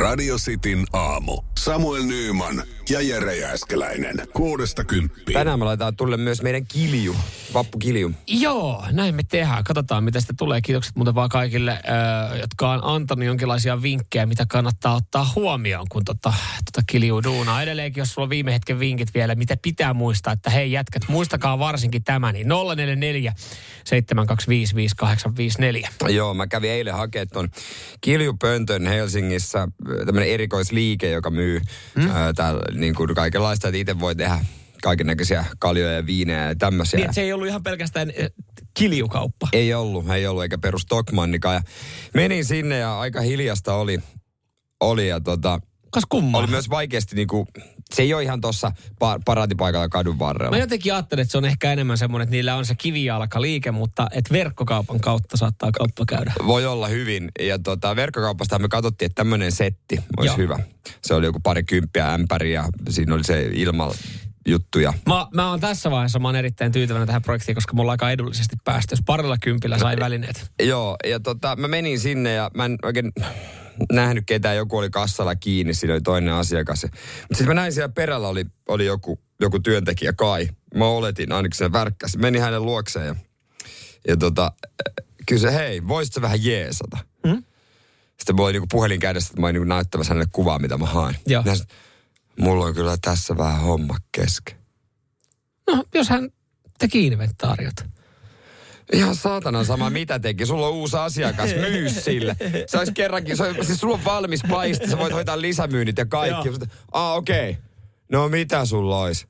Radio Cityn aamu. Samuel Nyyman ja Jere Jääskeläinen. Kuudesta kymppiin. Tänään me laitetaan tulle myös meidän kilju, vappukilju. Joo, näin me tehdään. Katsotaan, mitä sitä tulee. Kiitokset muuten vaan kaikille, äh, jotka on antanut jonkinlaisia vinkkejä, mitä kannattaa ottaa huomioon, kun tota, tota kilju duunaa. Edelleenkin, jos sulla on viime hetken vinkit vielä, mitä pitää muistaa, että hei jätkät, muistakaa varsinkin tämä, niin 044 725 5854. Joo, mä kävin eilen hakemaan ton kiljupöntön Helsingissä, tämmönen erikoisliike, joka myy hmm? ää, täällä niin kuin kaikenlaista, että itse voi tehdä kaiken näköisiä kaljoja ja viinejä ja tämmöisiä. Niin, se ei ollut ihan pelkästään kiljukauppa. Ei ollut, ei ollut, eikä perus Stockmannikaan. Ja menin sinne ja aika hiljasta oli, oli ja tota, Kas kummaa. oli myös vaikeasti niinku, se ei ole ihan tuossa pa- paraatipaikalla kadun varrella. Mä jotenkin ajattelen, että se on ehkä enemmän semmoinen, että niillä on se kivijalkaliike, mutta että verkkokaupan kautta saattaa kauppa käydä. Voi olla hyvin. Ja tota, verkkokaupasta me katsottiin, että tämmöinen setti olisi Joo. hyvä. Se oli joku pari kymppiä ämpäri ja siinä oli se ilma juttuja. Mä, mä oon tässä vaiheessa, mä oon erittäin tyytyväinen tähän projektiin, koska mulla on aika edullisesti päästy. Jos parilla kympillä sai välineet. Joo, ja tota, mä menin sinne ja mä en oikein nähnyt ketään. Joku oli kassalla kiinni, siinä oli toinen asiakas. Mutta sitten mä näin siellä perällä oli, oli joku, joku työntekijä Kai. Mä oletin, ainakin se värkkäsi. Menin hänen luokseen ja, ja tota, kysyi, hei, voisitko vähän jeesata? Mm? Sitten mulla oli niinku puhelin kädessä, että mä olin niinku näyttämässä hänelle kuvaa, mitä mä haen. Joo. Sit, mulla on kyllä tässä vähän homma kesken. No, jos hän teki inventaariot. Ihan saatana sama, mitä teki. Sulla on uusi asiakas, myy sille. Se olisi kerrankin, se, on- siis sulla on valmis paisti, sä voit hoitaa lisämyynnit ja kaikki. Joo. Ah, okei. Okay. No mitä sulla olisi?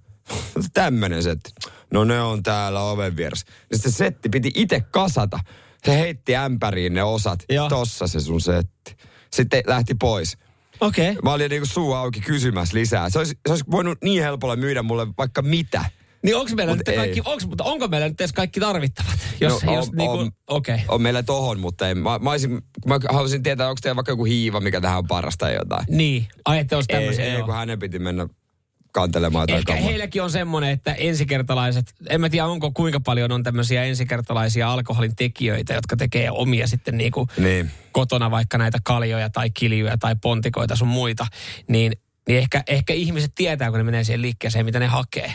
Tämmönen setti. No ne on täällä oven vieressä. Sitten se setti piti itse kasata. Se heitti ämpäriin ne osat. Joo. Tossa se sun setti. Sitten lähti pois. Okei. Okay. Mä olin niinku suu auki kysymässä lisää. Se olisi, se olisi voinut niin helpolla myydä mulle vaikka mitä. Niin onko meillä Mut nyt ei. kaikki, onks, mutta onko meillä nyt edes kaikki tarvittavat? Jos, No, jos on- niinku, on. okei. Okay. On meillä tohon, mutta ei, mä, mä, olisin, mä haluaisin tietää, onko teillä vaikka joku hiiva, mikä tähän on parasta tai jotain. Niin, ai että olisi Ei, tämmöisiä. ei, joo. kun hänen piti mennä kantelemaan jotain Ehkä heilläkin on semmoinen, että ensikertalaiset, en mä tiedä onko kuinka paljon on tämmöisiä ensikertalaisia alkoholin tekijöitä, jotka tekee omia sitten niinku Niin. kotona vaikka näitä kaljoja tai kiljuja tai pontikoita sun muita, niin, niin ehkä, ehkä ihmiset tietää, kun ne menee siihen liikkeeseen, mitä ne hakee.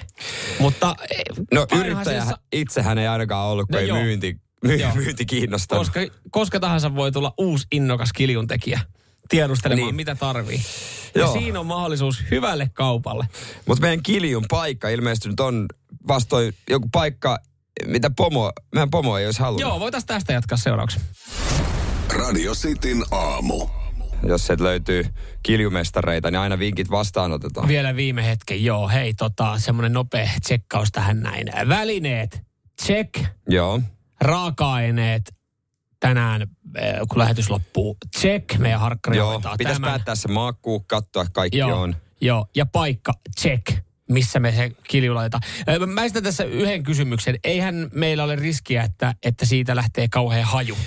Mutta eh, No yrittäjä se sa- itsehän ei ainakaan ollut, kun No ei joo. myynti, my, Joo. myynti kiinnostanut. koska, koska tahansa voi tulla uusi innokas kiljuntekijä tiedustelemaan, Niin. niin. mitä tarvii. Ja Joo. siinä on mahdollisuus hyvälle kaupalle. Mutta meidän kiljun paikka ilmeisesti nyt on vastoin joku paikka, mitä pomo, meidän pomo ei olisi halunnut. Joo, voitaisiin tästä jatkaa seuraavaksi. Radio Cityn aamu. Jos sieltä löytyy kiljumestareita, niin aina vinkit vastaanotetaan. Vielä viime hetken, joo, hei, tota, semmoinen nopea tsekkaus tähän näin. Välineet, check. Joo. Raaka-aineet, tänään, eh, kun lähetys loppuu, check. Meidän harkkari Joo, pitäisi tämän. päättää se maku, katsoa kaikki Joo, on. joo, ja paikka, check missä me se kilju laitetaan. Ö, Mä esitän tässä yhden kysymyksen. Eihän meillä ole riskiä, että, että siitä lähtee kauhean haju.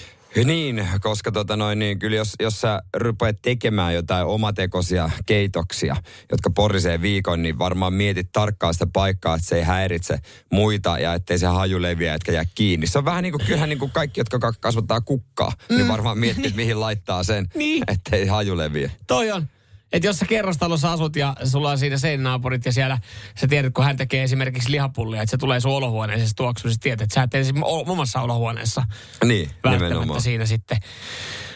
Niin, koska tota noin, niin kyllä jos, jos sä rupeat tekemään jotain omatekoisia keitoksia, jotka porisee viikon, niin varmaan mietit tarkkaan sitä paikkaa, että se ei häiritse muita ja ettei se haju leviä, etkä jää kiinni. Se on vähän niin kuin, kyllähän niin kuin kaikki, jotka ka- kasvattaa kukkaa, mm. niin varmaan miettii, mihin laittaa sen, Niin. ettei haju leviä. Toi on. Että jos sä kerrostalossa asut ja sulla on siinä seinänaapurit ja siellä sä tiedät, kun hän tekee esimerkiksi lihapullia, että se tulee sun olohuoneeseen, se tuoksuu, sä tiedät, että sä et o- omassa olohuoneessa Niin, välttämättä nimenomaan. siinä sitten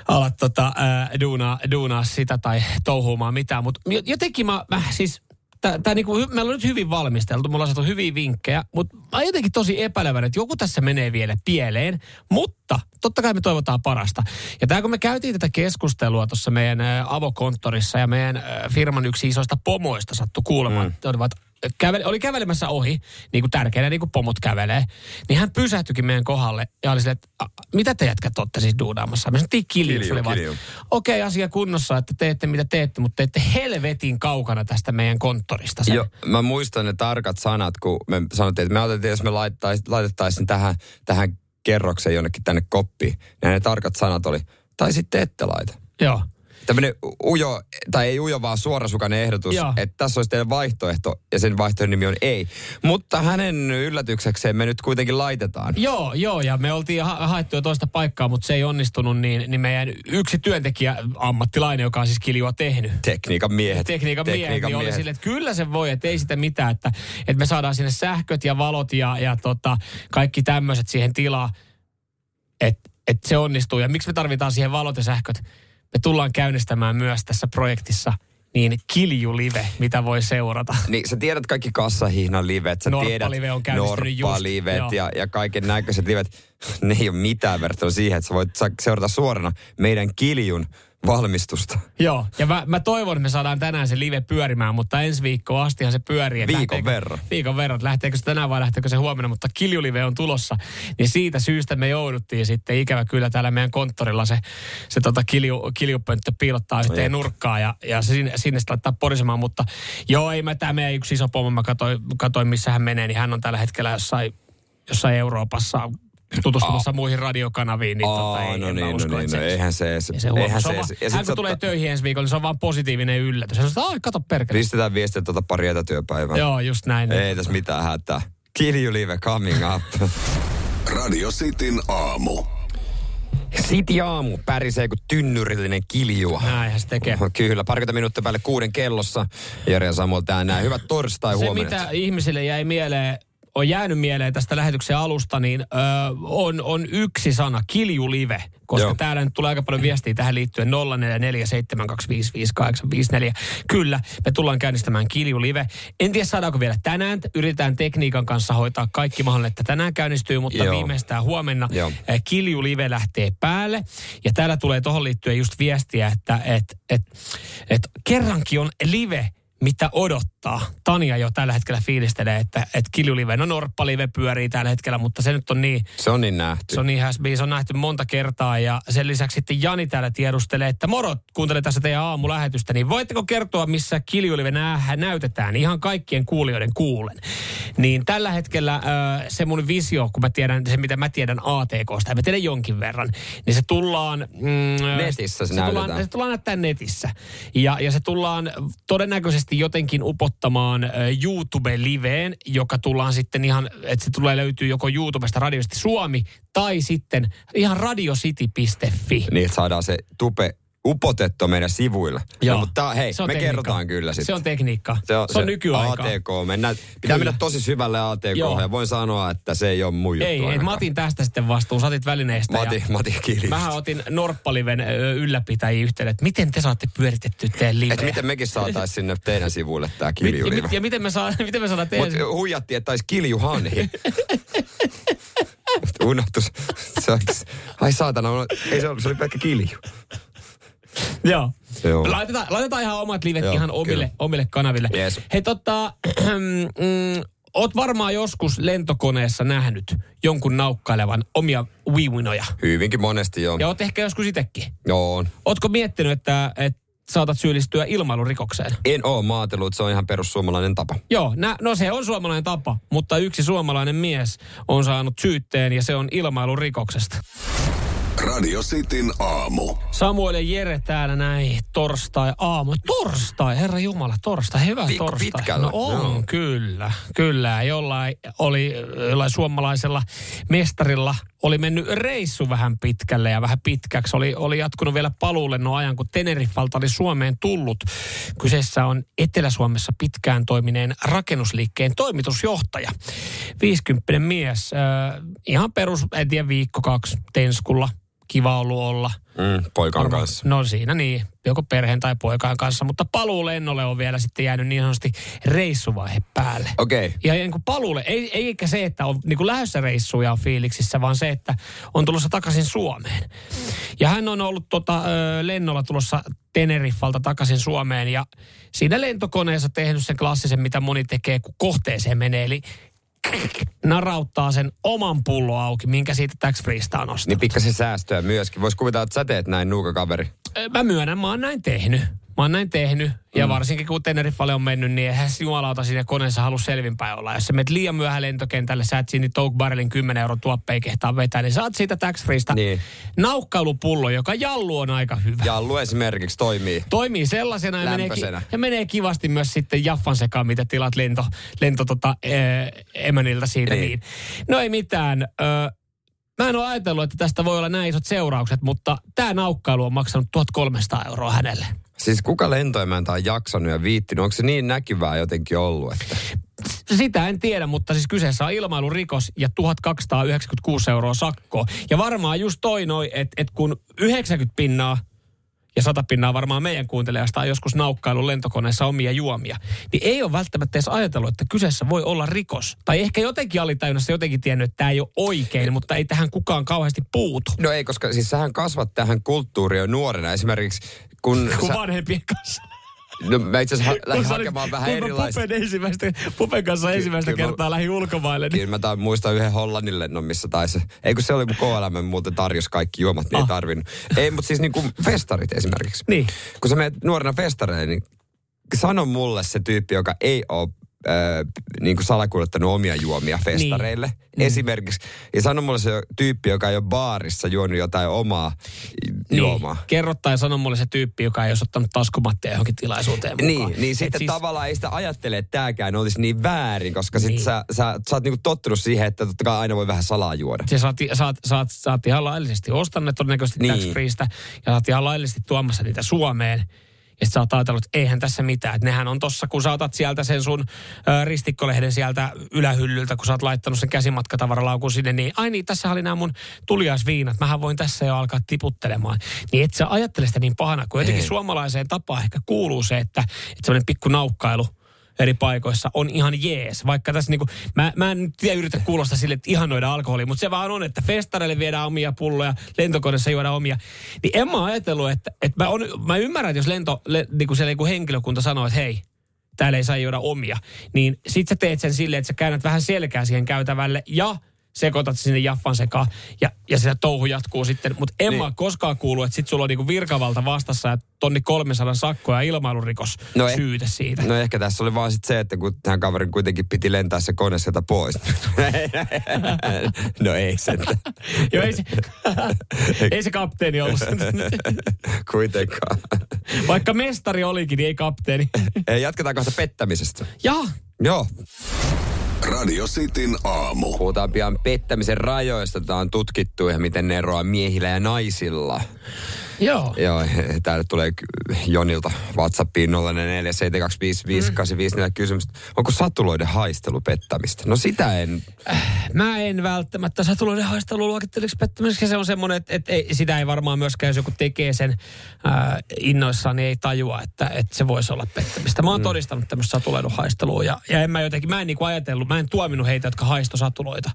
alat tota, ää, duunaa, duunaa sitä tai touhuumaan mitään. Mutta jotenkin mä, mä siis, tää, tää niinku, meillä on nyt hyvin valmisteltu, mulla on saatu hyviä vinkkejä, mutta mä oon jotenkin tosi epäilevän, että joku tässä menee vielä pieleen, mutta totta kai me toivotaan parasta. Ja tää kun me käytiin tätä keskustelua tuossa meidän avokonttorissa ja meidän firman yksi isoista pomoista sattu kuulemaan, mm. olivat kävele, oli kävelemässä ohi, niin kuin tärkeänä niin kuin pomot kävelee, niin hän pysähtyikin meidän kohdalle ja oli silleen, että "A, mitä te jätkät olette siis duudaamassa? Me sanottiin kilju. Kilju, oli kilju. Okei, okay, asia kunnossa, että teette mitä teette, mutta teette helvetin kaukana tästä meidän konttorista. Sen. Joo, mä muistan ne tarkat sanat, kun me sanottiin, että me otettiin, jos me laittaisiin laitettaisiin tähän, tähän kerrokseen jonnekin tänne koppiin. Ja ne tarkat sanat oli, tai sitten ette laita. Joo. Tämmöinen ujo, tai ei ujo, vaan suorasukainen ehdotus, Joo. että tässä olisi teidän vaihtoehto, ja sen vaihtoehdon nimi on ei. Mutta hänen yllätyksekseen me nyt kuitenkin laitetaan. Joo, joo, ja me oltiin ha- haettu jo toista paikkaa, mutta se ei onnistunut, niin, niin meidän yksi työntekijä, ammattilainen, joka on siis kiljua tehnyt, Tekniikan miehet. tekniikan, miehet, niin oli silleen, että kyllä se voi, että ei sitä mitään, että, että me saadaan sinne sähköt ja valot ja, ja tota, kaikki tämmöiset siihen tilaa, että, että se onnistuu. Ja miksi me tarvitaan siihen valot ja sähköt? Me tullaan käynnistämään myös tässä projektissa niin kiljulive, mitä voi seurata. Niin, sä tiedät kaikki kassahihnan livet, sä tiedät Norppa-live on käynnistynyt Norppa-livet ja, ja kaiken näköiset livet. Ne ei ole mitään verrattuna siihen, että sä voit seurata suorana meidän kiljun valmistusta. Joo, ja mä, mä toivon, että me saadaan tänään se live pyörimään, mutta ensi viikkoon astihan se pyörii. Viikon lähteekö- verran. Viikon verran, että lähteekö se tänään vai lähteekö se huomenna, mutta kiljulive on tulossa. Niin siitä syystä me jouduttiin sitten ikävä kyllä täällä meidän konttorilla se, se tota kilju, kiljupönttö piilottaa yhteen Jep. nurkkaan ja, ja se sinne, sinne sitten laittaa porisemaan. Mutta joo, ei mä tämä meidän yksi iso pomo, mä katsoin, katsoin missä hän menee, niin hän on tällä hetkellä jossain, jossain Euroopassa tutustumassa muihin radiokanaviin, niin tota, Aa, ei, no en mä niin, usko, no niin, että no se- eihän se se huomaa. eihän Se on se hän sit kun sä tulee otta- töihin ensi viikolla, niin se on vaan positiivinen yllätys. Hän sanoo, kato perkele. Pistetään viestiä tuota pari etätyöpäivää. Joo, just näin. Ei tässä mitään hätää. Kiljolive coming up. Radio Cityn aamu. Siti aamu pärisee kuin tynnyrillinen kiljua. Näinhän se tekee. Kyllä, parikymmentä minuuttia päälle kuuden kellossa. Jere ja Samuel tää näin. Hyvät torstai Se, huomenna. mitä ihmisille jäi mieleen, on jäänyt mieleen tästä lähetyksen alusta, niin ö, on, on yksi sana, kiljulive. Koska Joo. täällä nyt tulee aika paljon viestiä tähän liittyen 0447255854. Kyllä, me tullaan käynnistämään kiljulive. En tiedä saadaanko vielä tänään. Yritetään tekniikan kanssa hoitaa kaikki mahdollinen, että tänään käynnistyy, mutta Joo. viimeistään huomenna Joo. kiljulive lähtee päälle. Ja täällä tulee tuohon liittyen just viestiä, että et, et, et kerrankin on live, mitä odottaa. Tania jo tällä hetkellä fiilistelee, että, että kiljulive, no norppalive pyörii tällä hetkellä, mutta se nyt on niin, Se on niin nähty. se on niin been, se on nähty monta kertaa ja sen lisäksi sitten Jani täällä tiedustelee, että moro, kuuntele tässä teidän aamulähetystä, niin voitteko kertoa, missä kiljulive nää, näytetään ihan kaikkien kuulijoiden kuulen. Niin tällä hetkellä äh, se mun visio, kun mä tiedän, se mitä mä tiedän ATKsta, ja mä tiedän jonkin verran, niin se tullaan... Mm, Netissä se tullaan, näytetään. se tullaan näyttää netissä. Ja, ja se tullaan todennäköisesti jotenkin upottamaan YouTube-liveen, joka tullaan sitten ihan, että se tulee löytyy joko YouTubesta Radiosti Suomi tai sitten ihan radiocity.fi. Niin, että saadaan se tupe upotettua meidän sivuilla. Joo. No, mutta hei, me tekniikka. kerrotaan kyllä sitten. Se on tekniikka. Se on, se on nykyaikaa. ATK. Mennään, pitää Kyllä. mennä tosi syvälle ATK. Joo. Ja voin sanoa, että se ei ole mun juttu Ei, ei, ainakaan. mä otin tästä sitten vastuun. Sä otit välineistä. Mati, ja Mati Kiljusta. Mähän otin Norppaliven ö, ylläpitäjiä yhteyden, että miten te saatte pyöritettyä teidän liveä. Että miten mekin saataisiin sinne teidän sivuille tää Mit- ja, ja miten me, saa, miten me saadaan teidän... Mutta huijattiin, että taisi kiljuhanhi. Unohtus. Ai saatana, ei se ollut, se oli pelkkä kilju. Joo. Joo. Laitetaan, laitetaan ihan omat livet Joo, ihan omille, kyllä. omille kanaville. Jees. Hei tota, mm, oot varmaan joskus lentokoneessa nähnyt jonkun naukkailevan omia viiwinoja. Hyvinkin monesti joo. Ja oot ehkä joskus itsekin. Joo. on. Ootko miettinyt, että, että saatat syyllistyä ilmailurikokseen? En oo maatellut, että se on ihan perussuomalainen tapa. Joo, nä, no se on suomalainen tapa, mutta yksi suomalainen mies on saanut syytteen ja se on ilmailurikoksesta. Radio Cityn aamu. Samuel ja Jere täällä näin torstai aamu. Torstai, herra Jumala, torstai, hyvä Viikko torstai. pitkällä, No on, joo. kyllä, kyllä. Jollain oli jollain suomalaisella mestarilla oli mennyt reissu vähän pitkälle ja vähän pitkäksi. Oli, oli jatkunut vielä paluulennon ajan, kun Teneriffalta oli Suomeen tullut. Kyseessä on Etelä-Suomessa pitkään toimineen rakennusliikkeen toimitusjohtaja. 50 mies, äh, ihan perus, en tiedä, viikko kaksi Tenskulla. Kiva ollut olla. Mm, poikan Varmaan- kanssa. No siinä niin, joko perheen tai poikaan kanssa, mutta paluulennolle on vielä sitten jäänyt niin sanotusti reissuvaihe päälle. Okei. Okay. Ja niin kuin paluulle, ei, ei eikä se, että on niin kuin lähdössä reissuja on fiiliksissä, vaan se, että on tulossa takaisin Suomeen. Ja hän on ollut tota, lennolla tulossa Teneriffalta takaisin Suomeen ja siinä lentokoneessa tehnyt sen klassisen, mitä moni tekee, kun kohteeseen menee. Eli narauttaa sen oman pullo auki, minkä siitä tax freesta on ostanut. Niin pikkasen säästöä myöskin. Voisi kuvitella, että sä teet näin nuuka kaveri. Ö, Mä myönnän, mä oon näin tehnyt. Mä oon näin tehnyt, ja mm. varsinkin kun Teneriffalle on mennyt, niin eihän jumalauta siinä koneessa halua selvinpäin olla. Jos sä menet liian myöhään lentokentälle, sä et siinä Toke Barrelin 10 euron tuoppei kehtaa vetää, niin saat siitä tax freesta Niin. naukkailupullo, joka jallu on aika hyvä. Jallu esimerkiksi toimii. Toimii sellaisena ja menee, ja menee kivasti myös sitten Jaffan sekaan, mitä tilat lento, lento tota, ee, emäniltä siitä. Niin. Niin. No ei mitään. Ö, mä en ole ajatellut, että tästä voi olla näin isot seuraukset, mutta tämä naukkailu on maksanut 1300 euroa hänelle. Siis kuka lentoemäntä on jaksanut ja viittinyt? Onko se niin näkyvää jotenkin ollut? Että... Sitä en tiedä, mutta siis kyseessä on ilmailurikos ja 1296 euroa sakkoa. Ja varmaan just toi noi, että et kun 90 pinnaa ja 100 pinnaa varmaan meidän kuuntelijasta on joskus naukkailu lentokoneessa omia juomia, niin ei ole välttämättä edes ajatellut, että kyseessä voi olla rikos. Tai ehkä jotenkin alitajunnassa jotenkin tiennyt, että tämä ei ole oikein, mutta ei tähän kukaan kauheasti puutu. No ei, koska siis sähän kasvat tähän kulttuuriin jo nuorena. Esimerkiksi kun... Kun sä, vanhempien kanssa. No mä itse asiassa ha- lähdin Kun hakemaan vähän kun erilaista. Pupen, ensimmäistä, Pupen kanssa ensimmäistä kyllä mä- kertaa lähi ulkomaille. Niin Kyllä mä tain, muistan yhden Hollannin lennon, missä taisi. Ei kun se oli mun KLM, muuten tarjosi kaikki juomat, niin ei Ah. tarvinnut. Ei, mutta siis niin kuin festarit esimerkiksi. Niin. Kun sä menet nuorena festareille, niin sano mulle se tyyppi, joka ei ole äh, niin kuin salakuljettanut omia juomia festareille. Niin. Niin. Esimerkiksi. Ja sano mulle se tyyppi, joka ei ole baarissa juonut jotain omaa juomaa. Niin, kerro tai sano mulle se tyyppi, joka ei olisi ottanut taskumattia johonkin tilaisuuteen mukaan. Niin, niin Et sitten siis, tavallaan ei sitä ajattele, että tämäkään olisi niin väärin, koska niin. Niin. sit sä, sä, sä oot niinku tottunut siihen, että totta kai aina voi vähän salaa juoda. Ja saat, saat, saat, saat ihan laillisesti ostaneet todennäköisesti Niin. niin. tax ja saat ihan laillisesti tuomassa niitä Suomeen. Ja sit sä oot ajatellut, että eihän tässä mitään. Että nehän on tossa, kun sä otat sieltä sen sun ö, ristikkolehden sieltä ylähyllyltä, kun sä oot laittanut sen käsimatkatavaralaukun sinne, niin ai niin, tässä oli nämä mun tuliaisviinat. Mähän voin tässä jo alkaa tiputtelemaan. Niin et sä ajattele sitä niin pahana, kun jotenkin Ei. suomalaiseen tapaan ehkä kuuluu se, että, että semmoinen pikku naukkailu eri paikoissa on ihan jees. Vaikka tässä niinku, mä, mä en tiedä yritä kuulostaa sille, että ihanoida alkoholia, mutta se vaan on, että festareille viedään omia pulloja, lentokoneessa juodaan omia. Niin en mä ajatellut, että, että mä, on, mä ymmärrän, että jos lento, le, niinku siellä joku henkilökunta sanoo, että hei, täällä ei saa juoda omia, niin sit sä teet sen silleen, että sä käännät vähän selkää siihen käytävälle ja sekoitat sinne jaffan sekaan ja, ja sitä touhu jatkuu sitten. Mutta en Niin. mä koskaan kuullut, että sit sulla on niinku virkavalta vastassa ja tonni 300 sakkoa ja ilmailurikos No eh- syyte siitä. No ehkä tässä oli vaan sit se, että kun tähän kaverin kuitenkin piti lentää se kone sieltä pois. no ei se. Joo, ei se, ei se kapteeni ollut. Kuitenkaan. Vaikka mestari olikin, niin ei kapteeni. Jatketaan kohta pettämisestä. Ja, Joo. Radio Cityn aamu. Puhutaan pian pettämisen rajoista. Tämä on tutkittu ja miten ne eroaa miehillä ja naisilla. Joo. Joo, täällä tulee Jonilta WhatsAppiin 04725585 kysymys. Onko satuloiden haistelu pettämistä? No sitä en. Mä en välttämättä satuloiden haistelu luokitteliksi pettämiseksi. Se on semmoinen, että, että ei, sitä ei varmaan myöskään, jos joku tekee sen ää, innoissaan, niin ei tajua, että, että se voisi olla pettämistä. Mä oon mm. todistanut tämmöistä satuloiden haistelua ja, ja en mä jotenkin, mä en niinku ajatellut, mä en tuominut heitä, jotka haisto satuloita,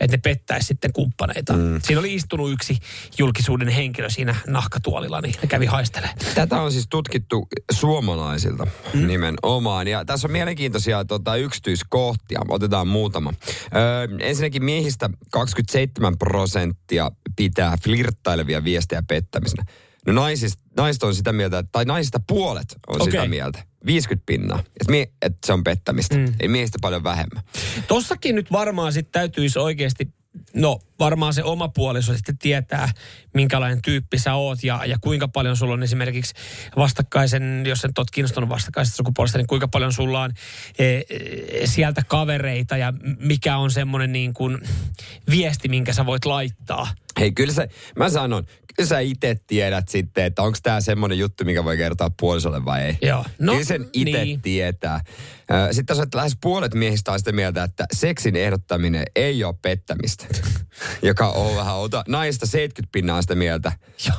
että ne pettäisi sitten kumppaneita. Mm. Siinä oli istunut yksi julkisuuden henkilö siinä nahkatuolilla, niin kävi haistelemaan. Tätä on siis tutkittu suomalaisilta mm. nimenomaan. Ja tässä on mielenkiintoisia tota, yksityiskohtia. Otetaan muutama. Öö, ensinnäkin miehistä 27 prosenttia pitää flirttailevia viestejä pettämisenä. No naisista, naiset on sitä mieltä, tai naisista puolet on okay. sitä mieltä. 50 pinnaa. Että mie, et se on pettämistä. Mm. Ei miehistä paljon vähemmän. Tossakin nyt varmaan sitten täytyisi oikeasti, no varmaan se oma puoliso sitten tietää, minkälainen tyyppi sä oot ja, ja kuinka paljon sulla on esimerkiksi vastakkaisen, jos et oot kiinnostunut vastakkaisesta sukupuolesta, niin kuinka paljon sulla on e, e, sieltä kavereita ja mikä on semmoinen niin kuin viesti, minkä sä voit laittaa. Hei, kyllä se, mä sanon, kyllä sä itse tiedät sitten, että onko tämä semmoinen juttu, mikä voi kertoa puolisolle vai ei. Joo. No, kyllä sen itse niin. tietää. Sitten tässä lähes puolet miehistä on sitä mieltä, että seksin ehdottaminen ei ole pettämistä. Joka on vähän outo. Naista 70 pinnaa sitä mieltä, Joo.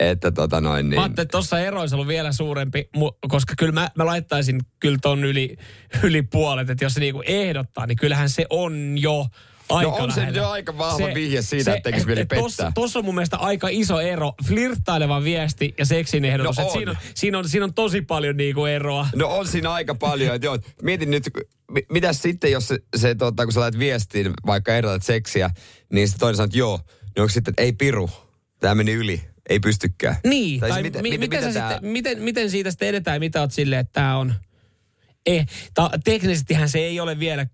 että tota noin niin. Mä ajattelin, että tuossa ero olisi ollut vielä suurempi, koska kyllä mä, mä laittaisin kyllä ton yli, yli puolet, että jos se niinku ehdottaa, niin kyllähän se on jo aika No on se lähellä. jo aika vahva vihje siitä, että tekisi mieli pettää. Tossa, tossa on mun mielestä aika iso ero, flirttaileva viesti ja seksin ehdotus. No Et on. siinä, on, siinä, on, siinä on tosi paljon niinku eroa. No on siinä aika paljon. Että joo, mietin nyt, mi- mitäs sitten, jos se, se tota, kun sä laitat viestiin, vaikka ehdotat seksiä, niin sitten toinen sanoo, että joo, niin onko sitten, että ei piru, tämä meni yli. ei pystykään. Niin, tai, tai, tai siis mi- mitä, miten, mitä tää- sitten, miten, miten siitä sitten edetään ja mitä oot silleen, että tämä on... Eh, ta, teknisestihän se ei ole vielä,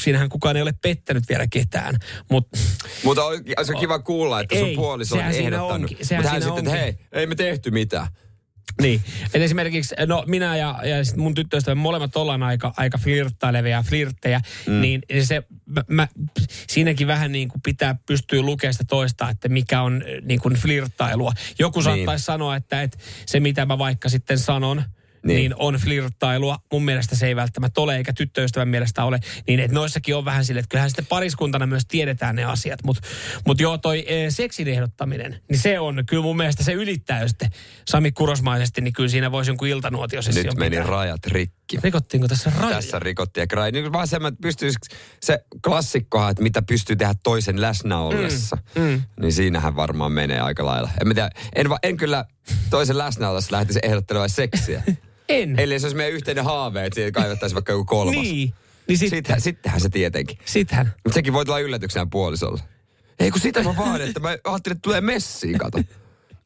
siinähän kukaan ei ole pettänyt vielä ketään, mutta Mutta on, se on kiva kuulla, että sun Ei, puoliso on ehdottanut. onkin, Mutta hän sitten, että hei, ei me tehty mitään. Niin. Et esimerkiksi, no minä ja, ja sit mun tyttöystävä molemmat ollaan aika, aika flirttailevia flirttejä, mm. niin se, mä, mä, siinäkin vähän niin kuin pitää pystyä lukemaan sitä toista, että mikä on äh, niin kuin flirttailua. Joku Niin. saattaisi sanoa, että, että se mitä mä vaikka sitten sanon, niin. Niin. on flirttailua. Mun mielestä se ei välttämättä ole, eikä tyttöystävän mielestä ole. Niin että noissakin on vähän sille, että kyllähän sitten pariskuntana myös tiedetään ne asiat. Mutta mut joo, toi e, seksin ehdottaminen, niin se on, kyllä mun mielestä se ylittää jo sitten Sami Kurosmaisesti, niin kyllä siinä voisi jonkun iltanuotiosession Nyt meni pitää. rajat rikki. Rikottiinko tässä rajoja? Tässä rikottiin ja krai. Niin vaan se, että pystyisi, se klassikkohan, että mitä pystyy tehdä toisen läsnä ollessa, mm, mm. niin siinähän varmaan menee aika lailla. En, tiedä, en, va- en kyllä toisen läsnä ollessa lähtisi ehdottelemaan seksiä. En. Eli se olisi meidän yhteinen haave, että siitä kaivettaisiin vaikka joku kolmas. Niin. Niin sit, Sitten, sittenhän se tietenkin. sittenhän. Mutta sekin voi tulla yllätyksenä puolisolle. Ei kun sitä mä vaan, että mä ajattelin, että tulee messiin, kato.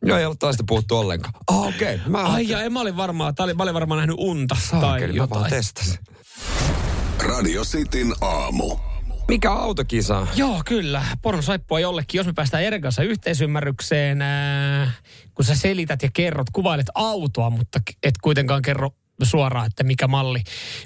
Joo, ei ollut tästä puhuttu ollenkaan. Ah, okei. Okay. Mä Ai ja, en mä olin varmaan, tää oli, mä olin varmaan nähnyt unta tai Saakeli, mä vaan jotain. testasin. Radio Cityn aamu. Mikä autokisa? Joo, kyllä. Poron saippua jollekin, jos me päästään Eren kanssa yhteisymmärrykseen, ää, kun sä selität ja kerrot, kuvailet autoa, mutta et kuitenkaan kerro suoraan, että mikä malli,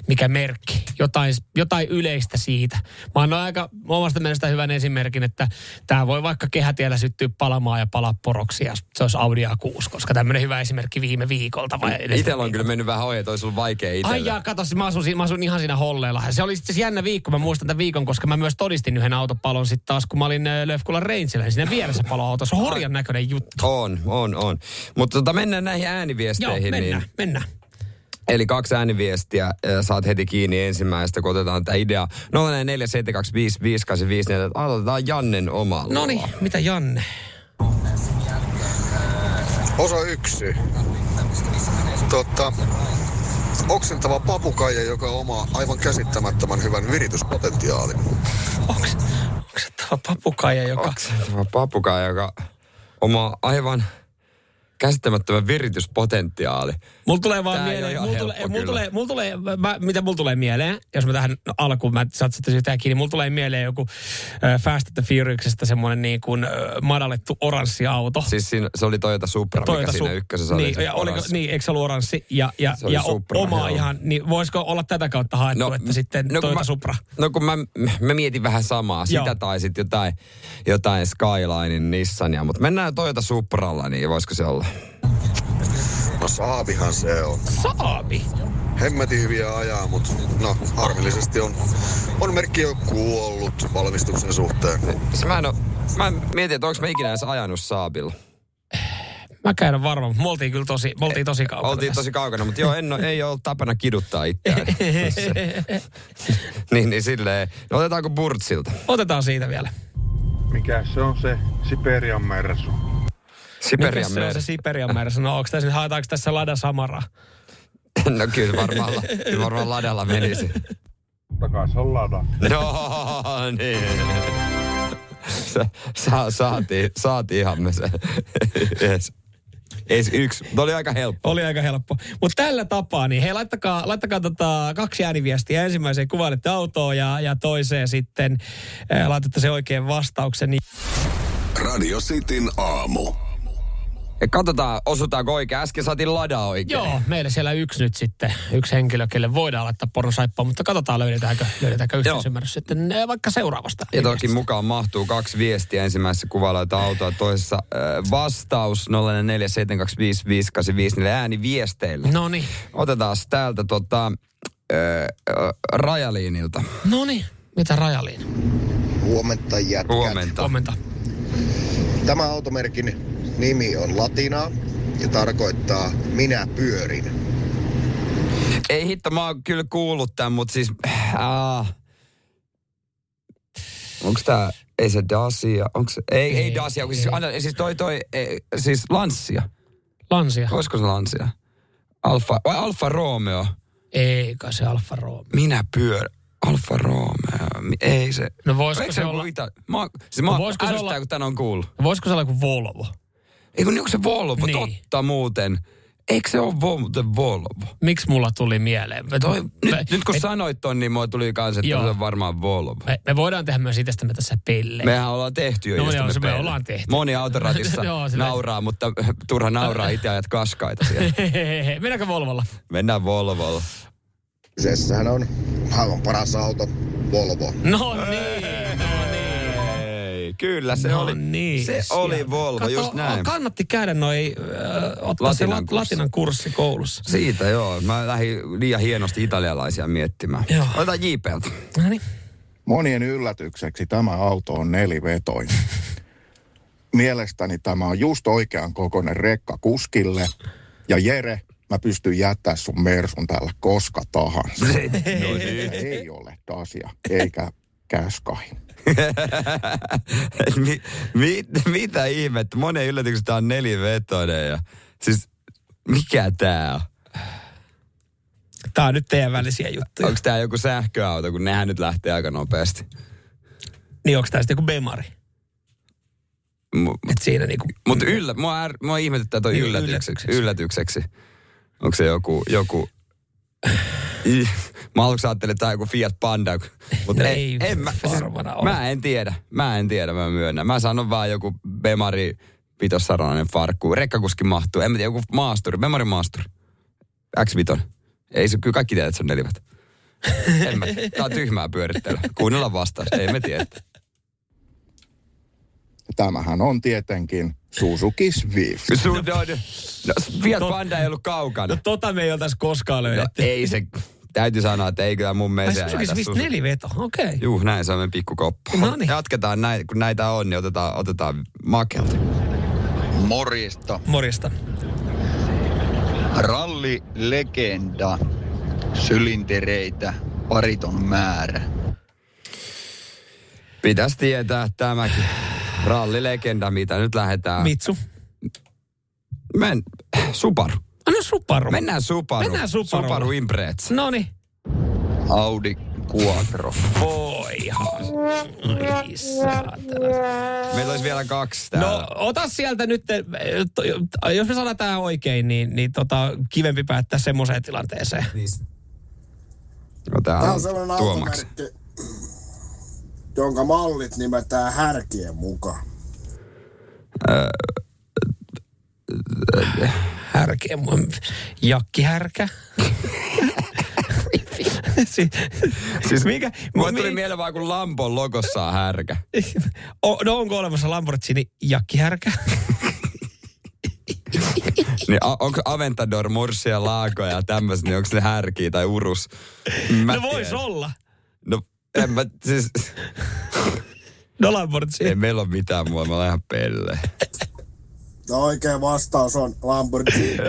mikä merkki, jotain, jotain yleistä siitä. Mä annan aika omasta mielestä hyvän esimerkin, että tämä voi vaikka kehätiellä syttyä palamaan ja palaa poroksi ja se olisi Audi A6, koska tämmöinen hyvä esimerkki viime viikolta. Vai Itellä on kyllä mennyt vähän ohi, että olisi ollut vaikea Ai itsellä. jaa, kato, mä asun, mä asun ihan siinä holleella. Se oli sitten jännä viikko, mä muistan tämän viikon, koska mä myös todistin yhden autopalon sitten taas, kun mä olin Löfkulan Rangella, niin siinä vieressä paloauto. Se on horjan näköinen juttu. On, on, on. Mutta tota, mennään näihin Joo, ääniviesteihin. mennään, niin, mennään. Eli kaksi ääniviestiä, ja saat heti kiinni ensimmäistä, kun otetaan tämä idea. 04725585, niin aloitetaan Jannen omalla. No niin, mitä Janne? Osa yksi. Totta, oksentava papukaija, joka omaa aivan käsittämättömän hyvän virityspotentiaalin. Se tämä papukaija, joka... Oksentava papukaa, joka omaa aivan käsittämättömän virityspotentiaali. Mulla tulee vaan Tää mieleen, mulla tulee, mulla tulee, mulla tulee mä, mitä mulla tulee mieleen, jos mä tähän alkuun, mä saat sitten sitä kiinni, mulla tulee mieleen joku äh, Fast and the Furiousista semmoinen niin kuin äh, madallettu oranssi auto. Siis siinä, se oli Toyota Supra, mikä siinä Su- ykkösessä oli. niin, se ja oliko, niin, eikö se ollut oranssi? Ja, ja, Se oli ja Supra, oma joo. ihan, niin voisiko olla tätä kautta haettu, no, että sitten no, Toyota mä, Supra? No kun mä, mä mietin vähän samaa, Joo. sitä tai sitten jotain, jotain Skylinein Nissania, mutta mennään Toyota Supralla, niin voisiko se olla? No saavihan se on. Saabi. Hemmetin hyviä ajaa, mutta no harmillisesti on, on merkki jo kuollut valmistuksen suhteen. Siis mä, en oo, mä mietin, että onko mä ikinä edes ajanut Saabilla. Mä käyn varma, mutta me oltiin kyllä tosi, me oltiin tosi kaukana Oltiin tässä. tosi kaukana, mutta joo, en, ei ole tapana kiduttaa itseään. niin, niin silleen, no otetaanko Burtsilta? Otetaan siitä vielä. Mikä se on se Siperian mersu? Siperian Mikä se on se Siperian mersu? No onko tässä, haetaanko tässä Lada Samaraa? No kyllä varmaan, kyllä varmaan ladalla menisi. Takas on lada. No niin. Sa, sa, saatiin, saatiinhan me se. Yes. Ees yksi. Tuo oli aika helppo. Oli aika helppo. Mutta tällä tapaa, niin hei, laittakaa, laittakaa tota kaksi ääniviestiä. Ensimmäiseen kuvailette autoa ja, ja toiseen sitten ää, laitatte se oikein vastauksen. Radio Cityn aamu. Ja katsotaan, osutaanko oikein. Äsken saatiin lada oikein. Joo, meillä siellä yksi nyt sitten, yksi henkilö, kelle voidaan laittaa pornosaippua, mutta katsotaan löydetäänkö, löydetäänkö yhteisymmärrys sitten eh, vaikka seuraavasta. Ja toki mukaan mahtuu kaksi viestiä. Ensimmäisessä kuvailla autoa, toisessa äh, vastaus 04725585 ääni viesteillä. No niin, Otetaan täältä tota, äh, Rajaliinilta. no niin. Mitä Rajaliin? Huomenta jätkät. Huomenta. Huomenta. Tämä automerkin nimi on latinaa ja tarkoittaa minä pyörin. Ei hitto, mä oon kyllä kuullut tämän, mutta siis... Äh, onks tää... Ei se Dacia, onks se... Ei, ei, Ei, Dacia, ei. siis, anna, siis toi, toi, ei, siis Lancia. Lansia. Olisiko se Lancia? Alfa, vai Alfa Romeo? Eikä se Alfa Romeo. Minä pyörän. Alfa Romeo. Ei se. No voisiko se joku olla- Ita... Mä, siis mä No voisiko se olla- kun tän on kuullut. Voisiko se olla kuin Volvo? Ei kun onko se Volvo? Niin. Totta muuten. Eikö se ole vo- muuten Volvo? Miksi mulla tuli mieleen? Me, Toi, me, nyt, nyt kun me, sanoit ton, niin mulla tuli kans, että Joo. se on varmaan Volvo. me, me, voidaan tehdä myös itsestämme tässä pelle. Mehän ollaan tehty jo No joo, se me ollaan tehty. Moni autoratissa Joo, se- nauraa, mutta turha nauraa itse ajat kaskaita siellä. Mennäänkö Volvolla? Mennään Volvolla. Kyseessähän on aivan paras auto, Volvo. No niin, niin. Kyllä se no oli. niin, se siellä. oli Volvo, Kato, just näin. Kannatti käydä noi, äh, ottaa se Latinan lat, kurssi. latinan kurssi koulussa. Siitä joo. Mä lähdin liian hienosti italialaisia miettimään. Joo. Otetaan JPltä. No niin. Monien yllätykseksi tämä auto on nelivetoinen. Mielestäni tämä on just oikean kokoinen rekka kuskille. Ja Jere, mä pystyn jättää sun Mersun täällä koska tahansa. No niin. Ei ole Dacia, eikä Käskai. mi, mi, mitä ihmettä? Monen yllätyksen tää on nelivetoinen ja siis mikä tää on? Tää on nyt teidän välisiä juttuja. Onko tää joku sähköauto, kun nehän nyt lähtee aika nopeasti? Niin onko tää sitten joku bemari? M- Et siinä niinku... Mutta yllä, mua, är, mua ihmetyttää toi Niin, yllätykseksi. yllätykseksi. yllätykseksi. Onko se joku, joku... Mä aluksi ajattelin, että tämä on joku Fiat Panda, mutta No ei, ei en mä, ole. mä en tiedä. Mä en tiedä, mä myönnän. Mä sanon vaan joku Bemari vitossaranainen farkku. Rekkakuski mahtuu. En mä tiedä, joku maasturi. Bemari maasturi. X5. Ei se, kyllä kaikki tiedät, että se on nelivät. En mä tiedä. Tää on tyhmää pyörittelyä. Kuunnella vastaus. Ei me tiedä. Tämähän on tietenkin Suzuki Swift. Sun, no, no, no, Fiat Panda ei ollut kaukana. No tota me ei oltais koskaan No, löydetty. ei se, täytyy sanoa, että ei kyllä mun Ai mielestä Suzuki Swift neliveto, okei. Okay. Juu, näin se on meidän pikkukoppa. Noniin. Jatketaan näin, kun näitä on, niin otetaan, otetaan makelta. Morjesta. Morjesta. Rallilegenda. Sylintereitä pariton määrä. Pitäisi tietää tämäkin rallilegenda, mitä nyt lähdetään. Mitsu. Men, Subaru. No Subaru. Mennään Subaru. Mennään Subarulla. Subaru Impreza. No niin. Audi Quattro. Voihan. Saatana. Meillä olisi vielä kaksi täällä. No ota sieltä nyt, eh, jos me saadaan tämä oikein, niin, niin tota, kivempi päättää semmoiseen tilanteeseen. no tää Tämä on on sellainen Tuomaksi. automerkki, jonka mallit nimetään härkien mukaan. Härkeä. Jakki härkä. si- Siis Mikä? Mulle mi- tuli mieleen vaan, kun Lampon logossa on härkä. o, no onko olemassa Lamborghini Jakki härkä? Niin a- onko Aventador, Mursia, Laakoja ja tämmöiset, niin onko ne härkiä tai urus? Mä no vois tiedän. olla. No en mä, siis, No Lamborghini. ei meillä ole mitään mua, mä olen ihan pelle. Ja oikea vastaus on Lamborghini.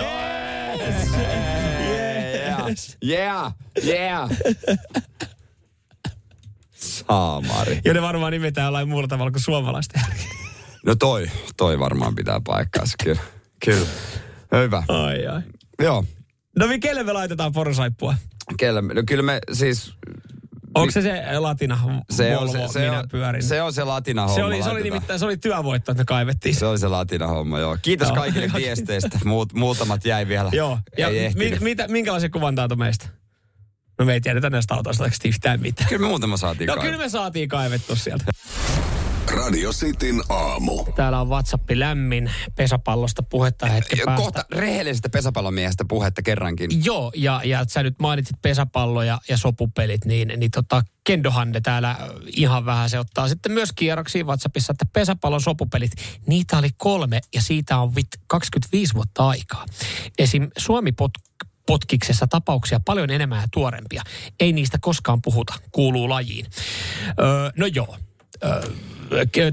Yeah, yeah. Saamari. Ja ne varmaan nimetään jollain muulla tavalla kuin suomalaisten. No toi, toi varmaan pitää paikkaansa, kyllä. Kyllä. Hyvä. Ai ai. Joo. No mi- kelle me laitetaan porosaippua? Kelle, no kyllä me siis, Onko se se latina se Volvo, on se, se, minä on, pyörin? se on se latina homma. se, oli, se oli nimittäin, se oli työvoitto, että me kaivettiin. Se oli se latina homma, joo. Kiitos Joo. kaikille viesteistä. Muut, muutamat jäi vielä. Joo. Ja Ei mi, mitä, minkälaisen kuvan antoi meistä? No me ei tiedetä näistä autoista yhtään mitään. Kyllä me muutama saatiin No kai. kyllä me saatiin kaivettu sieltä. Radio Cityn aamu. Täällä on WhatsApp lämmin pesäpallosta puhetta hetken päästä. Kohta rehellisestä pesäpallomiehestä puhetta kerrankin. Joo, ja, ja sä nyt mainitsit pesäpallo ja, ja sopupelit, niin, niin tota, Kendohande täällä ihan vähän se ottaa sitten myös kierroksiin WhatsAppissa, että pesäpallon sopupelit, niitä oli kolme ja siitä on vit 25 vuotta aikaa. Esim. Suomi pot, potkiksessa tapauksia paljon enemmän ja tuorempia. Ei niistä koskaan puhuta, kuuluu lajiin. Öö, no joo,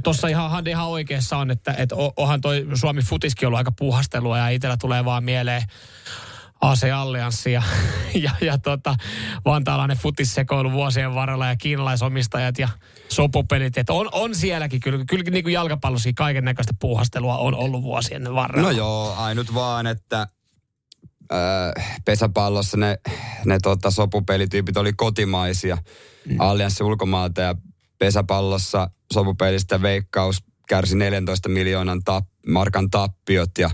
tuossa ihan ihan oikeassa on, että et onhan toi Suomi futiskin ollut aika puuhastelua ja itsellä tulee vaan mieleen AC Allianssi ja, ja, ja tota, vantaalainen futissekoilu vuosien varrella ja kiinalaisomistajat ja sopupelit. Et on, on sielläkin kyllä, kyllä niin kuin jalkapallossakin kaiken näköistä puuhastelua on ollut vuosien varrella. No joo, ainut vaan, että öö, pesäpallossa ne, ne tota, sopupelityypit oli kotimaisia. Mm. Allianssi ulkomaalta ja pesäpallossa sopupelistä veikkaus kärsi 14 miljoonan tap, markan tappiot ja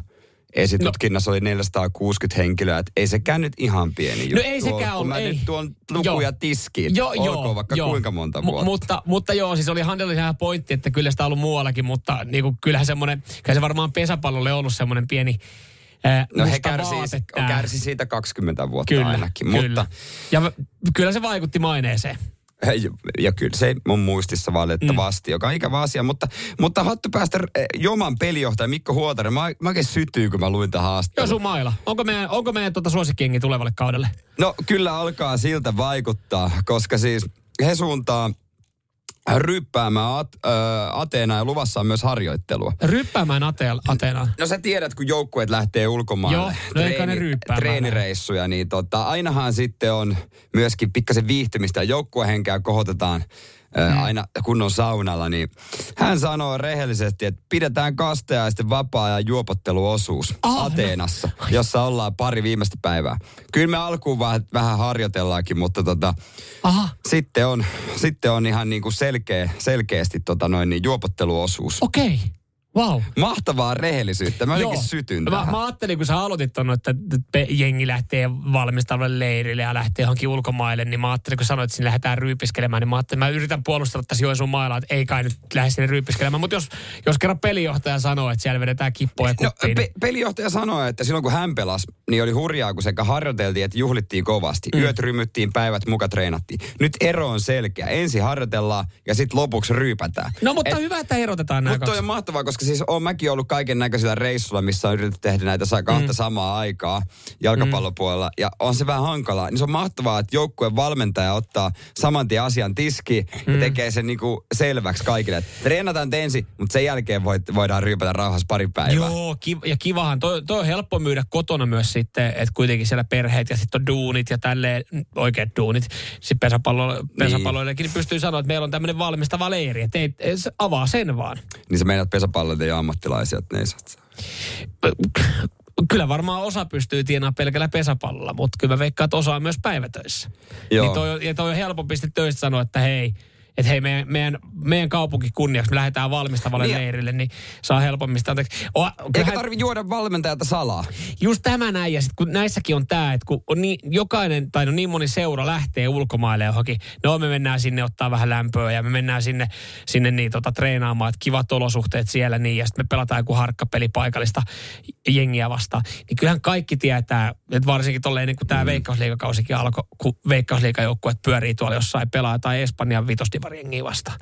esitutkinnassa no. oli 460 henkilöä. Et ei sekään nyt ihan pieni juttu No ei sekään ole. mä ei. nyt tuon lukuja Joo. tiskiin, Joo, olkoon joo, vaikka joo. kuinka monta vuotta. mutta, mutta joo, siis oli ihan pointti, että kyllä sitä on ollut muuallakin, mutta niin kuin, kyllähän semmoinen, kyllä se varmaan pesäpallolle ollut semmoinen pieni no he kärsi, tää. kärsi siitä 20 vuotta Kyllä, ainakin. kyllä. Mutta Ja kyllä se vaikutti maineeseen. Ja kyllä se mun muistissa valitettavasti, mm. joka on ikävä asia. Mutta, mutta hattu päästä eh, Joman pelijohtaja Mikko Huotaren. Mä, mä oikein sytyy, kun mä luin tämän haastattelun. Josu Maila, onko meidän, onko meidän tuota suosikkiengi tulevalle kaudelle? No kyllä alkaa siltä vaikuttaa, koska siis he suuntaa ryppäämään At, äh, Ateenaa ja luvassa on myös harjoittelua. Ryppäämään Atel, Ateenaan. No sä tiedät, kun joukkueet lähtee ulkomaille. Joo, no ne ryyppäämään Treenireissuja, niin tota, ainahan sitten on myöskin pikkasen viihtymistä ja joukkuehenkeä kohotetaan mm. aina kunnon saunalla, niin hän sanoo rehellisesti, että pidetään kasteaisten vapaa ja juopotteluosuus Ah, no. Ateenassa, jossa ollaan pari viimeistä päivää. Kyllä me alkuun vähän, vähän harjoitellaankin, mutta tota, Aha, sitten, on, sitten on ihan niin kuin selkeä, selkeästi tota noin, niin juopotteluosuus. okei. Wow. Mahtavaa rehellisyyttä. Mä jotenkin sytyn mä, tähän. mä ajattelin, kun sä aloitit ton, että jengi lähtee valmistavalle leirille ja lähtee johonkin ulkomaille, niin mä ajattelin, kun sanoit, että sinne lähdetään ryypiskelemään, niin mä ajattelin, että mä yritän puolustella tässä Joensuun mailla, että ei kai nyt lähde sinne ryypiskelemään. Mutta jos, jos kerran pelijohtaja sanoo, että siellä vedetään kippoja No, kuppiin, pe- niin pelijohtaja sanoi, että silloin kun hän pelasi, niin oli hurjaa, kun sekä harjoiteltiin että juhlittiin kovasti. Mm. Yöt rymyttiin, päivät muka treenattiin. Nyt ero on selkeä. Ensin harjoitellaan ja sitten lopuksi ryypätään. No mutta Et- hyvä, että erotetaan nämä Mutta on mahtavaa, koska siis on mäkin ollut kaiken näköisillä reissuilla, missä on yritetty tehdä näitä kahta mm. samaa aikaa jalkapallopuolella. Mm. Ja on se vähän hankalaa. Niin se on mahtavaa, että joukkueen valmentaja ottaa saman tien asian tiski mm. ja tekee sen niinku selväksi kaikille. Että treenataan te ensin, mutta sen jälkeen voit, voidaan ryypätä rauhassa pari päivää. Joo, kiva, ja kivahan. Toi, toi on helppo myydä kotona myös sitten, että kuitenkin siellä perheet ja sitten on duunit ja tälleen oikeat duunit. Sitten pesäpallo, pesäpalloillekin niin pystyy sanoa, että meillä on tämmöinen valmistava leiri. Että se avaa sen vaan. Niin sä meinaat pesäpallot ei ole ammattilaisia, että ne ei saa. Kyllä varmaan osa pystyy tienaamaan pelkällä pesäpallolla, mutta kyllä mä veikkaan, että osa on myös päivätöissä. Joo. Niin toi, on- ja toi on helpompi sitten töistä sanoa, että hei, että hei, meidän, meidän, meidän kaupunki kunniaksi, me lähdetään valmistavalle Niin. leirille, niin saa helpommin sitä. anteeksi. O, Eikä tarvi juoda valmentajalta salaa. just tämä näin, ja sitten kun näissäkin on tämä, että kun on niin, jokainen, tai no niin moni seura lähtee ulkomaille johonkin, no me mennään sinne ottaa vähän lämpöä, ja me mennään sinne, sinne niin, tota, treenaamaan, että kivat olosuhteet siellä, niin, ja sitten me pelataan joku harkkapeli paikallista jengiä vastaan. Niin kyllähän kaikki tietää, että varsinkin tolleen niin kuin tämä mm. veikkausliikakausikin alkoi, kun veikkausliikajoukkueet pyörii tuolla jossain pelaa tai Espanjan vitosdivariengiä vastaan.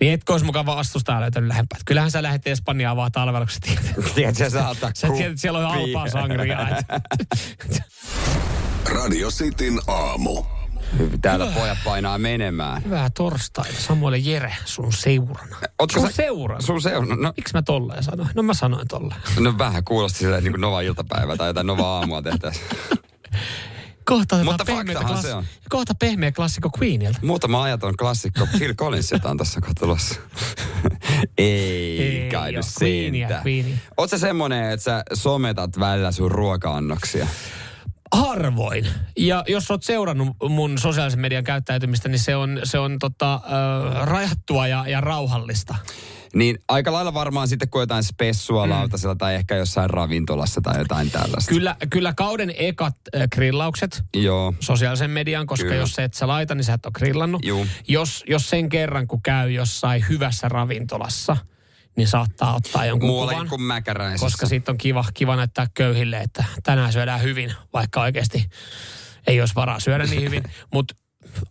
Niin etkö olisi mukava vastustaa löytänyt lähempää. Että Kyllähän sä lähdet Espanjaan vaan talveluksi, tiedät. Tiedätkö, sä saat Sä tiedät, että siellä on halpaa sangria. Radio Cityn aamu. Täällä pojat painaa menemään. Hyvää torstaita, Samuel Jere, sun seurana. Ootko sun sä- seurana? Sun seurana? No, Miksi mä tolleen sanoin? No mä sanoin tolleen. no vähän kuulosti silleen niin kuin Nova iltapäivä tai jotain Nova aamua tehtäisiin. Kohta Mutta pehmeitä faktahan klass- se on. kohta pehmeä klassikko Queenilta. Muutama ajaton klassikko Phil Collinsilta on tässä kohtulossa. Ei, Ei kai nyt. Queenia. Oot sä semmonen, että sä sometat välillä sun ruoka-annoksia? Harvoin. Ja jos oot seurannut mun sosiaalisen median käyttäytymistä, niin se on, se on tota, äh, rajattua ja, ja rauhallista. Niin aika lailla varmaan sitten, kun jotain spessua mm. lautasella tai ehkä jossain ravintolassa tai jotain tällaista. Kyllä, kyllä kauden ekat äh, grillaukset Joo. sosiaalisen median, koska Kyllä. jos se et sä laita, niin sä et ole grillannut. Juu. Jos, jos sen kerran, kun käy jossain hyvässä ravintolassa, niin saattaa ottaa jonkun Muuallakin kuvan. kuin mäkäräisessä. Koska siitä on kiva, kiva näyttää köyhille, että tänään syödään hyvin, vaikka oikeasti ei olisi varaa syödä niin hyvin. Mutta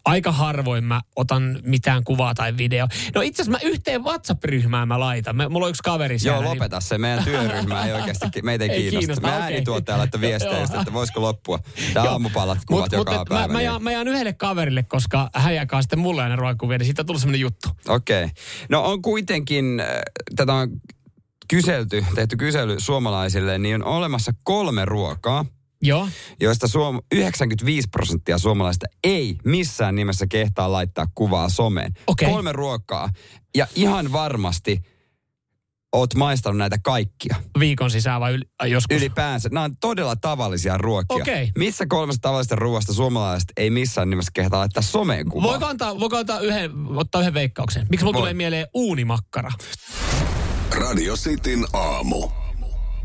aika harvoin mä otan mitään kuvaa tai video. No itse asiassa mä yhteen WhatsApp-ryhmään mä laitan. Mä, mulla on yksi kaveri siellä. Joo, lopeta se. Meidän työryhmä ei oikeasti, meitä ei, kiinnosta. kiinnosta, Me okei. äänituottaja laittoi viestejä, just, että voisiko loppua. Tämä aamupalat kuvat Mut, joka mut, päivä. Mä, mä, niin- jaan, mä jaan yhdelle kaverille, koska hän jakaa sitten mulle aina ruokakuvia, niin siitä on tullut semmoinen juttu. Okei. Okay. No on kuitenkin, äh, tätä on kyselty, tehty kysely suomalaisille, niin on olemassa kolme ruokaa, Joo. joista suom- 95 prosenttia suomalaista ei missään nimessä kehtaa laittaa kuvaa someen. Okei. Kolme ruokaa. Ja ihan varmasti oot maistanut näitä kaikkia? Viikon sisään vai yli, ai joskus? Ylipäänsä. Nämä on todella tavallisia ruokia. Okei. Missä kolmesta tavallisesta ruoasta suomalaiset ei missään nimessä kehtaa laittaa someen kuvaa? Voiko antaa, voiko antaa yhden, ottaa yhden veikkauksen? Miksi mulla tulee mieleen uunimakkara? Radio Cityn aamu.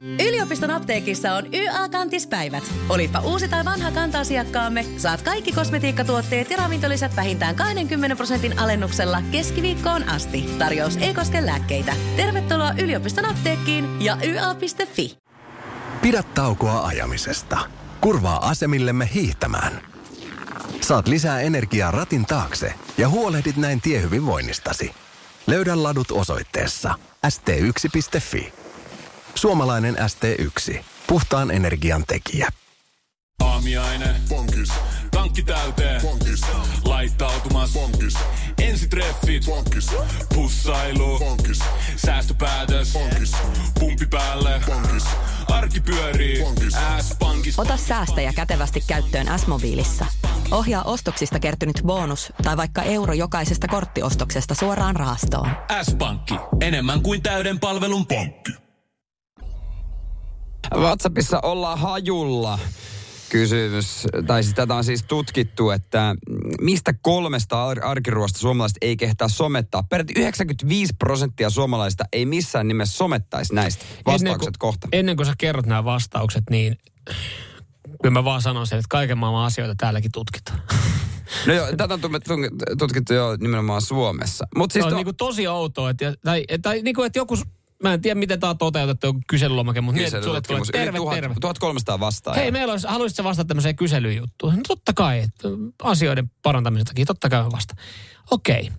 Yliopiston apteekissa on YA-kantispäivät. Olipa uusi tai vanha kanta-asiakkaamme, saat kaikki kosmetiikkatuotteet ja ravintolisät vähintään 20 prosentin alennuksella keskiviikkoon asti. Tarjous ei koske lääkkeitä. Tervetuloa yliopiston apteekkiin ja YA.fi. Pidä taukoa ajamisesta. Kurvaa asemillemme hiihtämään. Saat lisää energiaa ratin taakse ja huolehdit näin tiehyvinvoinnistasi. Löydä ladut osoitteessa st1.fi. Suomalainen ST1. Puhtaan energian tekijä. Aamiaine. Bonkis. Tankki täyteen. Bonkis. Laittautumas. Bonkis. Ensitreffit. Bonkis. Pussailu. Bonkis. Säästöpäätös. Bonkis. Pumpi päälle. Bonkis. Arki pyörii. Bonkis. S-pankis. Ota säästäjä kätevästi käyttöön S-mobiilissa. Ohjaa ostoksista kertynyt bonus tai vaikka euro jokaisesta korttiostoksesta suoraan rahastoon. S-pankki. Enemmän kuin täyden palvelun pankki. WhatsAppissa ollaan hajulla. Kysymys, tai siis tätä on siis tutkittu, että mistä kolmesta ar- arkiruosta suomalaiset ei kehtaa somettaa? Peräti 95 prosenttia suomalaisista ei missään nimessä somettaisi näistä. Vastaukset ennen kuin, kohta. Ennen kuin sä kerrot nämä vastaukset, niin kyllä mä vaan sanon sen, että kaiken maailman asioita täälläkin tutkitaan. No joo, tätä on tu- tu- tutkittu jo nimenomaan Suomessa. Siis siis on to- niin kuin tosi outoa, että, tai, tai niin kuin, että joku, mä en tiedä miten tämä on toteutettu, joku kyselylomake, mutta niin, että sulle tulee terve, tuhat- terve. 1300 vastaajaa. Hei, meillä olisi, haluaisitko vastata tämmöiseen kyselyjuttuun? No totta kai, että asioiden parantamisen takia, totta kai vasta. Okei.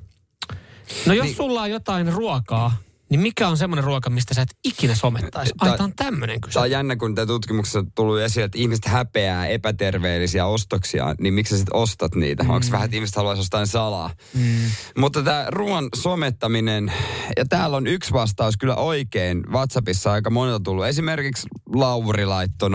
No jos niin. sulla on jotain ruokaa, niin mikä on semmoinen ruoka, mistä sä et ikinä somettaisi? Ai, on tämmöinen kysymys. Tämä on jännä, kun tämä tutkimuksessa tullut esille, että ihmiset häpeää epäterveellisiä ostoksia, niin miksi sä sitten ostat niitä? Mm. Onko vähän, että ihmiset haluaisi ostaa salaa? Mm. Mutta tämä ruoan somettaminen, ja täällä on yksi vastaus kyllä oikein. WhatsAppissa aika monelta tullut. Esimerkiksi Lauri laitto 04725585,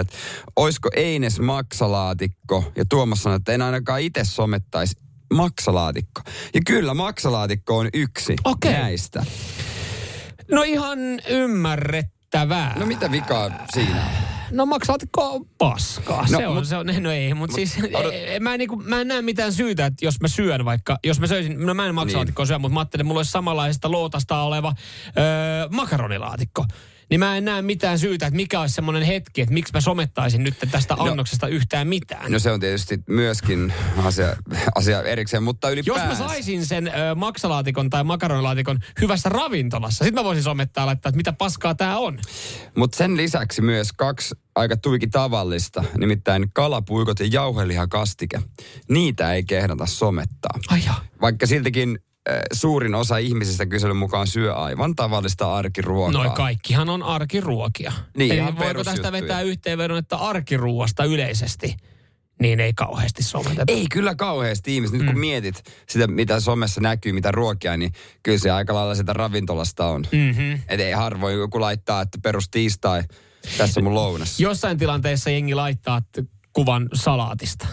että olisiko Eines maksalaatikko, ja Tuomas sanoi, että en ainakaan itse somettaisi maksalaatikko. Ja kyllä, maksalaatikko on yksi Okei. näistä. No ihan ymmärrettävää. No mitä vikaa siinä on? No maksalaatikko paskaa. No, se on, mut- se on, no ei, mutta siis odot- e, mä, en, niinku, mä en näe mitään syytä, että jos mä syön vaikka, jos mä söisin, no mä en maksalaatikkoa Niin. syö, mutta mä ajattelin, että mulla olisi samanlaisesta lootasta oleva öö, makaronilaatikko. Niin mä en näe mitään syytä, että mikä olisi semmoinen hetki, että miksi mä somettaisin nyt tästä No. annoksesta yhtään mitään. No se on tietysti myöskin asia, asia erikseen, mutta Jos ylipäänsä. mä saisin sen ö, maksalaatikon tai makaronilaatikon hyvässä ravintolassa, sit mä voisin somettaa ja laittaa, että mitä paskaa tää on. Mutta sen lisäksi myös kaksi aika tuiki tavallista, nimittäin kalapuikot ja jauhelihakastike. Niitä ei kehdata somettaa. Ai jaa. Vaikka siltikin suurin osa ihmisistä kyselyn mukaan syö aivan tavallista arkiruokaa. Noi kaikkihan on arkiruokia. Niin, Eli voiko tästä vetää yhteenvedon, että arkiruoasta yleisesti, niin ei kauheasti someteta. Ei kyllä kauheasti ihmiset. Nyt kun Mm. mietit sitä, mitä somessa näkyy, mitä ruokia, niin kyllä se aika lailla sitä ravintolasta on. Mm-hmm. Et ei harvoin joku laittaa, että perus tiistai, tässä on mun lounas. Jossain tilanteessa jengi laittaa kuvan salaatista.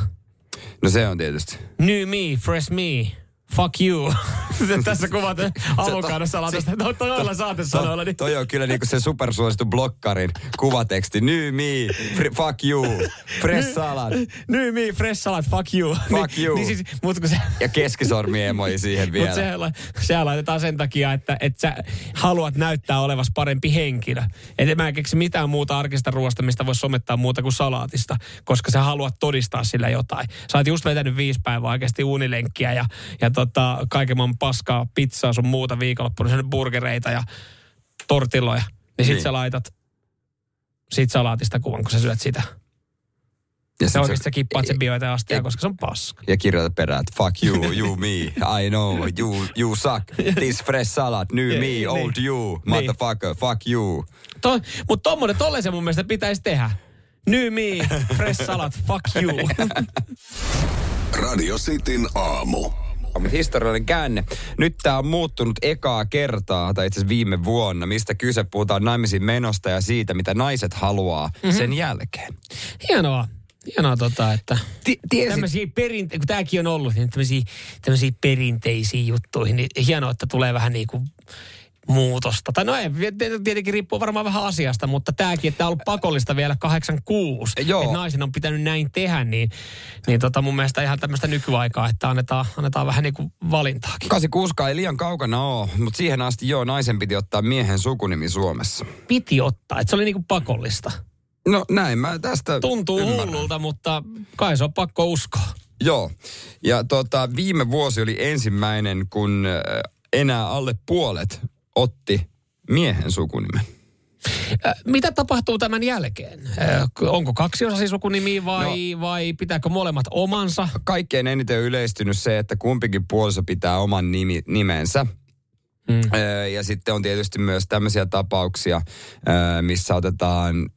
No se on tietysti. New me, fresh me, fuck you. Tässä kuvat avokadosalaatista. No toilla saatesanoilla. Niin. Toi on kyllä niinku se supersuosittu blokkarin kuvateksti. New me, fr- fuck you, fresh salad. New me, fresh salad, fuck you. Fuck niin, you. Niin siis, mut kun se, Ja keskisormi emoji siihen vielä. Mutta se, la- se laitetaan sen takia, että, että sä haluat näyttää olevas parempi henkilö. Et mä en keksi mitään muuta arkista ruoasta, mistä voisi somettaa muuta kuin salaatista, koska sä haluat todistaa sillä jotain. Sä oot just vetänyt viisi päivää oikeasti unilenkkiä ja, ja tota, kaiken maailman paskaa, pizzaa sun muuta viikonloppuna, sen burgereita ja tortilloja. Niin sit Niin. sä laitat siitä salaatista kuvan, kun sä syöt sitä. ja, sit oikeasti sä kippaat sen bioita astia, koska se on paska. ja kirjoita perään, että fuck you, you me, I know, you, you suck. This fresh salad, new me, Niin. old you, motherfucker, fuck you. To, mutta tommonen, tolleen se mun mielestä pitäisi tehdä. New me, fresh salad, fuck you. Radio Cityn aamu. Mutta historiallinen käänne. Nyt tämä on muuttunut ekaa kertaa, tai itse asiassa viime vuonna, mistä kyse puhutaan naimisiin menosta ja siitä, mitä naiset haluaa Mhm. sen jälkeen. Hienoa. Hienoa tota, että tiesit- tämmöisiä perinte- kun tämäkin on ollut, niin tämmöisiä, tämmöisiä perinteisiin juttuihin, niin hienoa, että tulee vähän niin kuin muutosta. Tai no ei, tietenkin riippuu varmaan vähän asiasta, mutta tämäkin, että tämä on ollut pakollista vielä 86, Joo. että naisen on pitänyt näin tehdä, niin, niin tota mun mielestä ihan tämmöistä nykyaikaa, että annetaan, annetaan vähän niin kuin valintaakin. 86 ei liian kaukana ole, mutta siihen asti joo, naisen piti ottaa miehen sukunimi Suomessa. Piti ottaa, että se oli niin kuin pakollista. No näin mä tästä Tuntuu ymmärrän. hullulta, mutta kai se on pakko uskoa. Joo. Ja tota, viime vuosi oli ensimmäinen, kun enää alle puolet otti miehen sukunimen. Mitä tapahtuu tämän jälkeen? Onko kaksi osasi sukunimi vai, no. vai pitääkö molemmat omansa? Kaikkein eniten yleistynyt se, että kumpikin puoliso pitää oman nimi, nimensä. Mm. Ja sitten on tietysti myös tämmöisiä tapauksia, missä otetaan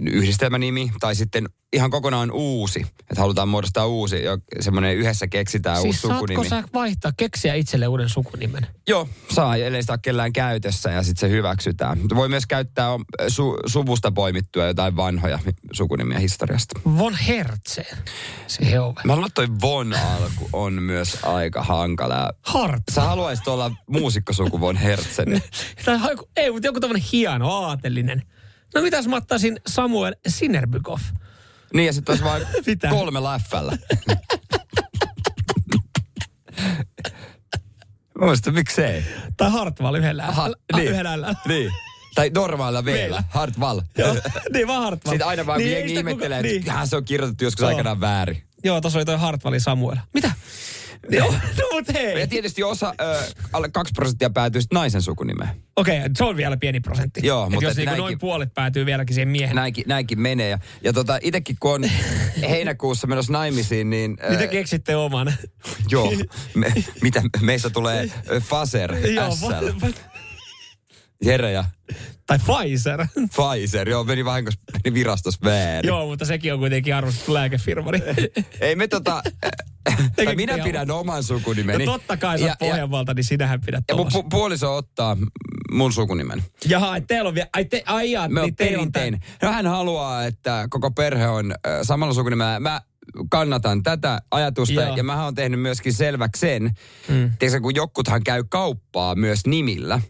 yhdistelmänimi tai sitten ihan kokonaan uusi. Että halutaan muodostaa uusi, jo- semmoinen yhdessä keksitään Siis uusi saatko sukunimi. sä vaihtaa, keksiä itselle uuden sukunimen? Joo, saa, ellei sitä ole kellään käytössä ja sitten se hyväksytään. Voi myös käyttää su, suvusta poimittua jotain vanhoja sukunimiä historiasta. Von Hertzen. Se on. Mä luulen, toi Von alku on myös aika hankala. Hart. Sä haluaisit olla muusikkosuku Von Hertzen. Tai ei, mutta joku tämmöinen hieno, aatellinen. No mitäs mä ottaisin Samuel Sinnerbykov? Niin ja sitten olisi vain Mitä? kolme läfpällä. Muista, miksei? Tai Hartwall yhdellä. Ah, niin. Yhdellä. Niin. Tai normaalilla Meillä. veellä. Hartwall. Joo, niin vaan Hartwall. Sitten aina vaan niin, niin, jengi ihmettelee, kuka- että niin. niin. se on kirjoitettu joskus Joo. aikanaan väärin. Joo, tuossa oli toi Hartwallin Samuel. Mitä? Joo, no mut hei. Ja tietysti osa, ö, alle 2 prosenttia päätyy sitten naisen sukunimeen. Okei, okay, se on vielä pieni prosentti. Joo, Et mutta jos et niinku näinkin- noin puolet päätyy vieläkin siihen miehen. Näinkin, näinkin menee. Ja, ja tota, itekin kun on heinäkuussa menossa naimisiin, niin... ö, Mitä keksitte oman? Joo. Me, mitä, meistä tulee Faser Joo, SL. va- Jere ja tai Pfizer. Pfizer. Joo, meni vahingossa meni virastossa väärin. Joo, mutta sekin on kuitenkin arvostettu lääkefirma. Ei me tota... tai minä pidän oman sukunimeni. No totta kai sä oot Pohjanmaalta, niin sinähän pidät ja pu- puoliso ottaa mun sukunimen. Jaha, et teillä on vielä, ai, te, ai jaa, niin teillä on perinteinen. No hän haluaa, että koko perhe on äh, samalla sukunimellä. Mä kannatan tätä ajatusta Joo. ja mä oon tehnyt myöskin selväksi sen, mm. tiedätkö, kun jotkuthan käy kauppaa myös nimillä.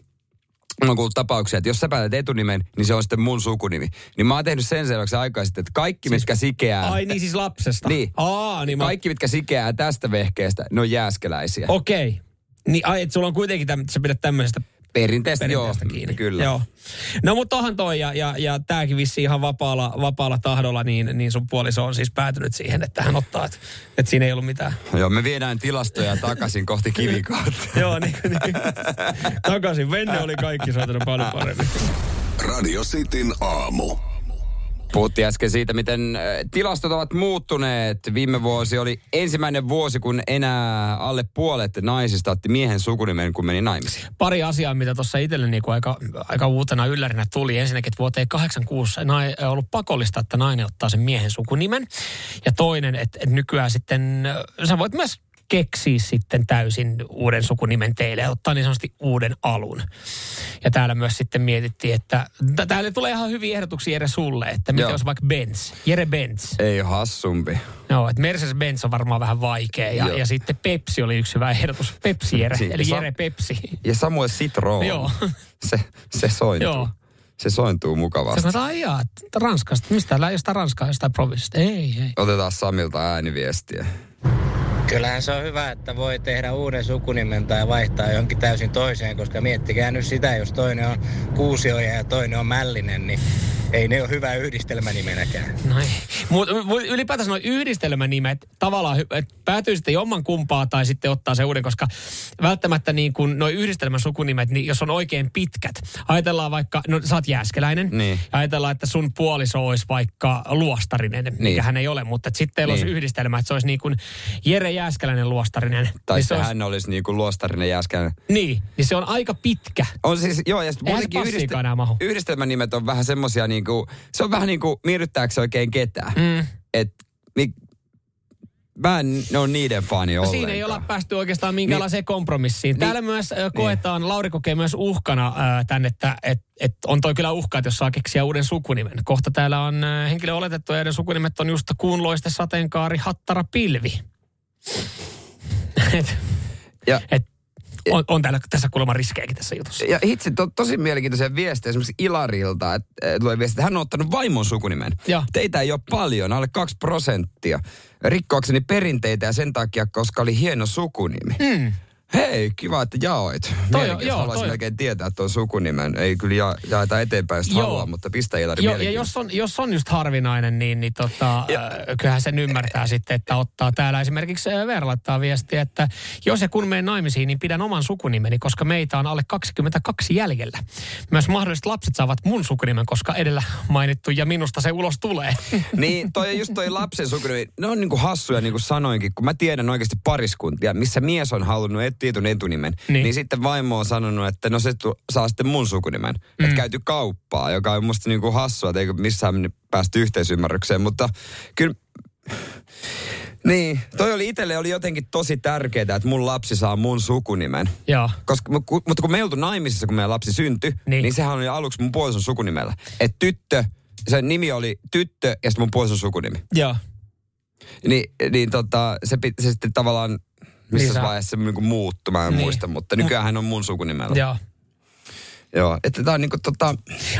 Mä oon kuullut tapauksia, että jos sä päätät etunimen, niin se on sitten mun sukunimi. Niin mä oon tehnyt sen selväksi aikaa sitten, että kaikki, siis, mitkä sikeää... Ai niin siis lapsesta. Niin. Aa, niin mä... Kaikki, mitkä sikeää tästä vehkeestä, ne on jääskeläisiä. Okei. Okay. Niin ai, että sulla on kuitenkin täm, sä pidät tämmöisestä Perinteistä, joo, perinteestä kiinni. kyllä. Joo. No mutta onhan toi, ja, ja, ja tämäkin vissi ihan vapaalla, vapaalla tahdolla, niin, niin sun puoliso on siis päätynyt siihen, että hän ottaa, että, että siinä ei ollut mitään. Joo, me viedään tilastoja takaisin kohti kivikautta. Joo, niin, niin. Takaisin. Venne oli kaikki soitanut paljon paremmin. Radio Cityn aamu. Puhuttiin äsken siitä, miten äh, tilastot ovat muuttuneet. Viime vuosi oli ensimmäinen vuosi, kun enää alle puolet naisista otti miehen sukunimen, kun meni naimisiin. Pari asiaa, mitä tuossa itselle niin aika, aika uutena yllärinä tuli. Ensinnäkin, että vuoteen 86 nai, on ollut pakollista, että nainen ottaa sen miehen sukunimen. Ja toinen, että, että nykyään sitten äh, sä voit myös keksiä sitten täysin uuden sukunimen teille ja ottaa niin sanotusti uuden alun. Ja täällä myös sitten mietittiin, että täällä tulee ihan hyviä ehdotuksia Jere sulle, että Joo. olisi vaikka Benz, Jere Benz. Ei ole hassumpi. Joo, että Mercedes-Benz on varmaan vähän vaikea ja, Joo. ja sitten Pepsi oli yksi hyvä ehdotus. Pepsi Jere, Si- eli Sa- Jere Pepsi. Ja Samuel Citroen. Joo. Se, se sointuu. Joo. Se sointuu mukavasti. Sä ai jaa, että Ranskasta. Mistä jostain Ranskaa, jostain provinssista? Ei, ei. Otetaan Samilta ääniviestiä. Kyllähän se on hyvä, että voi tehdä uuden sukunimen tai vaihtaa johonkin täysin toiseen, koska miettikää nyt sitä, jos toinen on Kuusioja ja toinen on Mällinen, niin ei ne ole hyvä yhdistelmänimenäkään. No ei. Mutta ylipäätänsä nuo yhdistelmänimet tavallaan hy- et päätyy sitten jomman kumpaa tai sitten ottaa se uuden, koska välttämättä niin kuin nuo yhdistelmän sukunimet, niin jos on oikein pitkät. Ajatellaan vaikka, no sä oot jääskeläinen. Niin. Ja ajatellaan, että sun puoliso olisi vaikka luostarinen, niin. mikä hän ei ole, mutta sitten teillä niin. olisi Niin. yhdistelmä, että se olisi niin kuin Jere Jääskeläinen luostarinen. Tai niin se olisi, hän olisi niin kuin luostarinen jäskän. Niin, niin se on aika pitkä. On siis, joo, ja sitten muutenkin enää mahu. yhdistelmänimet on vähän semmosia niinku, se on vähän niinku, miellyttääkö se oikein ketään? Mm. Et, mi, mä en ole niiden fani No ollenkaan. siinä ei olla päästy oikeastaan minkäänlaiseen niin, kompromissiin. Täällä niin, myös koetaan, niin. Lauri kokee myös uhkana äh, tän, että et, et on toi kyllä uhka, että jos saa keksiä uuden sukunimen. Kohta täällä on äh, henkilö oletettu ja sukunimet on just kuunloiste, sateenkaari, hattara, pilvi. et, Ja- et, on, on täällä tässä kuulemma riskejäkin tässä jutussa. Ja hitsi, to, tosi mielenkiintoisia viestejä esimerkiksi Ilarilta, että et, tulee viesti, että hän on ottanut vaimon sukunimen. Ja. Teitä ei ole paljon, alle kaksi prosenttia. Rikkoakseni perinteitä ja sen takia, koska oli hieno sukunimi. Mm. Hei, kiva, että jaoit. Toi Mielenkiintoista, joo, haluaisin toi melkein tietää tuon sukunimen. Ei kyllä ja, jaeta eteenpäin, jos Joo. haluaa, mutta pistä Ilari Joo, ja jos on, jos on just harvinainen, niin, niin tota, äh, kyllähän sen ymmärtää sitten, että ottaa täällä esimerkiksi äh, Veera laittaa viestiä, että jos ja kun menen naimisiin, niin pidän oman sukunimeni, koska meitä on alle 22 jäljellä. Myös mahdolliset lapset saavat mun sukunimen, koska edellä mainittu ja minusta se ulos tulee. Niin, toi just toi lapsen sukunimi. Ne on niinku hassuja, niin kuin sanoinkin, kun mä tiedän oikeasti pariskuntia, missä mies on halunnut et- tietyn etunimen. Niin. Niin. sitten vaimo on sanonut, että no se tu- saa sitten mun sukunimen. Mm. Että käyty kauppaa, joka on musta niinku hassua, että eikö missään päästy yhteisymmärrykseen. Mutta kyllä niin, toi oli itselle oli jotenkin tosi tärkeää, että mun lapsi saa mun sukunimen. Joo. Koska, mutta kun me ei oltu naimisissa, kun meidän lapsi syntyi, Niin. niin, sehän oli aluksi mun puolison sukunimellä. Että tyttö, se nimi oli tyttö ja sitten mun puolison sukunimi. Joo. Niin, niin tota, se, se sitten tavallaan, missä Niin vaiheessa se niinku muuttui, mä en Niin. muista, mutta nykyään hän on mun sukunimellä. Joo. Joo, että tää on niinku tota,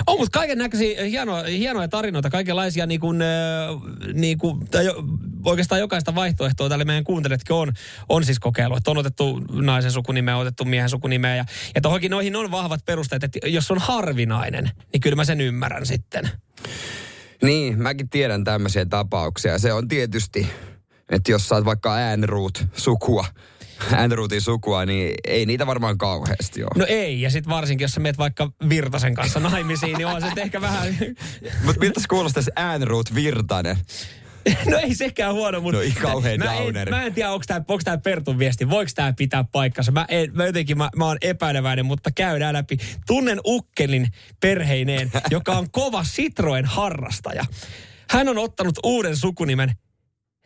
On, mutta kaiken näköisiä hienoja, hienoja tarinoita, kaikenlaisia niin kuin, äh, niin kuin, tai jo, oikeastaan jokaista vaihtoehtoa tälle meidän kuuntelijatkin on, on siis kokeillut. Että on otettu naisen sukunimeä, otettu miehen sukunimeä ja, ja tohonkin noihin on vahvat perusteet, että jos on harvinainen, niin kyllä mä sen ymmärrän sitten. niin, mäkin tiedän tämmöisiä tapauksia. Se on tietysti, että jos oot vaikka Äänruut sukua, Äänruutin sukua, niin ei niitä varmaan kauheasti ole. No ei, ja sitten varsinkin, jos sä meet vaikka Virtasen kanssa naimisiin, niin on se ehkä vähän... Mutta miltä se kuulostaisi Äänruut Virtanen? No ei sekään huono, mutta... No ei kauhean mä, en, downeri. mä en tiedä, onko tämä onks tää Pertun viesti, voiko tämä pitää paikkansa. Mä, en, mä jotenkin, mä, mä oon epäileväinen, mutta käydään läpi. Tunnen ukkelin perheineen, joka on kova Citroen harrastaja. Hän on ottanut uuden sukunimen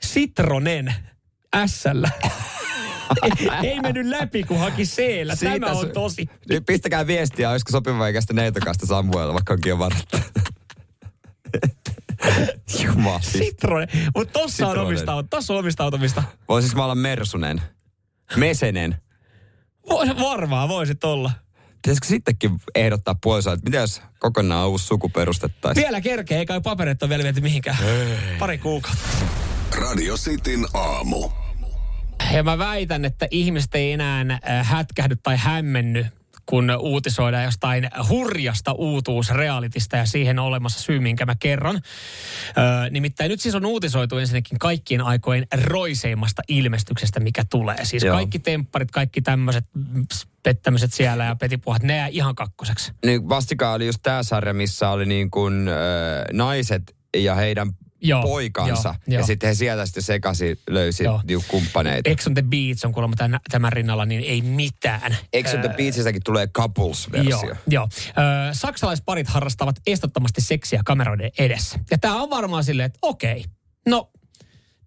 Citronen S-llä. ei, ei mennyt läpi, kun haki c Tämä on tosi. Nyt pistäkää viestiä, olisiko sopiva ikäistä neitokasta Samuella, vaikka onkin jo varattu. Jumala. Citroen. Mutta tossa on, omistautumista, tossa on omistautumista. Voisis mä olla Mersunen? Mesenen? Vo- varmaan voisit olla. Pitäisikö sittenkin ehdottaa puolisoa, että mitä jos kokonaan uusi suku perustettaisiin? Vielä kerkee, eikä paperit ole vielä viety mihinkään. Pari kuukautta. Radio Cityn aamu. Ja mä väitän, että ihmiset ei enää äh, hätkähdy tai hämmenny, kun uutisoidaan jostain hurjasta uutuusrealitista ja siihen on olemassa syy, minkä mä kerron. Öö, nimittäin nyt siis on uutisoitu ensinnäkin kaikkien aikojen roiseimmasta ilmestyksestä, mikä tulee. Siis Joo. kaikki tempparit, kaikki tämmöiset pettämiset siellä ja petipuhat, ne jää ihan kakkoseksi. Niin vastikään oli just tää sarja, missä oli niin kuin, äh, naiset ja heidän Joo, poikansa. joo, ja sitten he sieltä sitten sekaisin löysi niinku kumppaneita. Ex on the Beach on kuulemma tämän, tämän rinnalla, niin ei mitään. Eikö on the Beachistäkin tulee couples-versio? Joo, joo. Ö, saksalaisparit harrastavat estottomasti seksiä kameroiden edessä. Ja tämä on varmaan silleen, että okei, no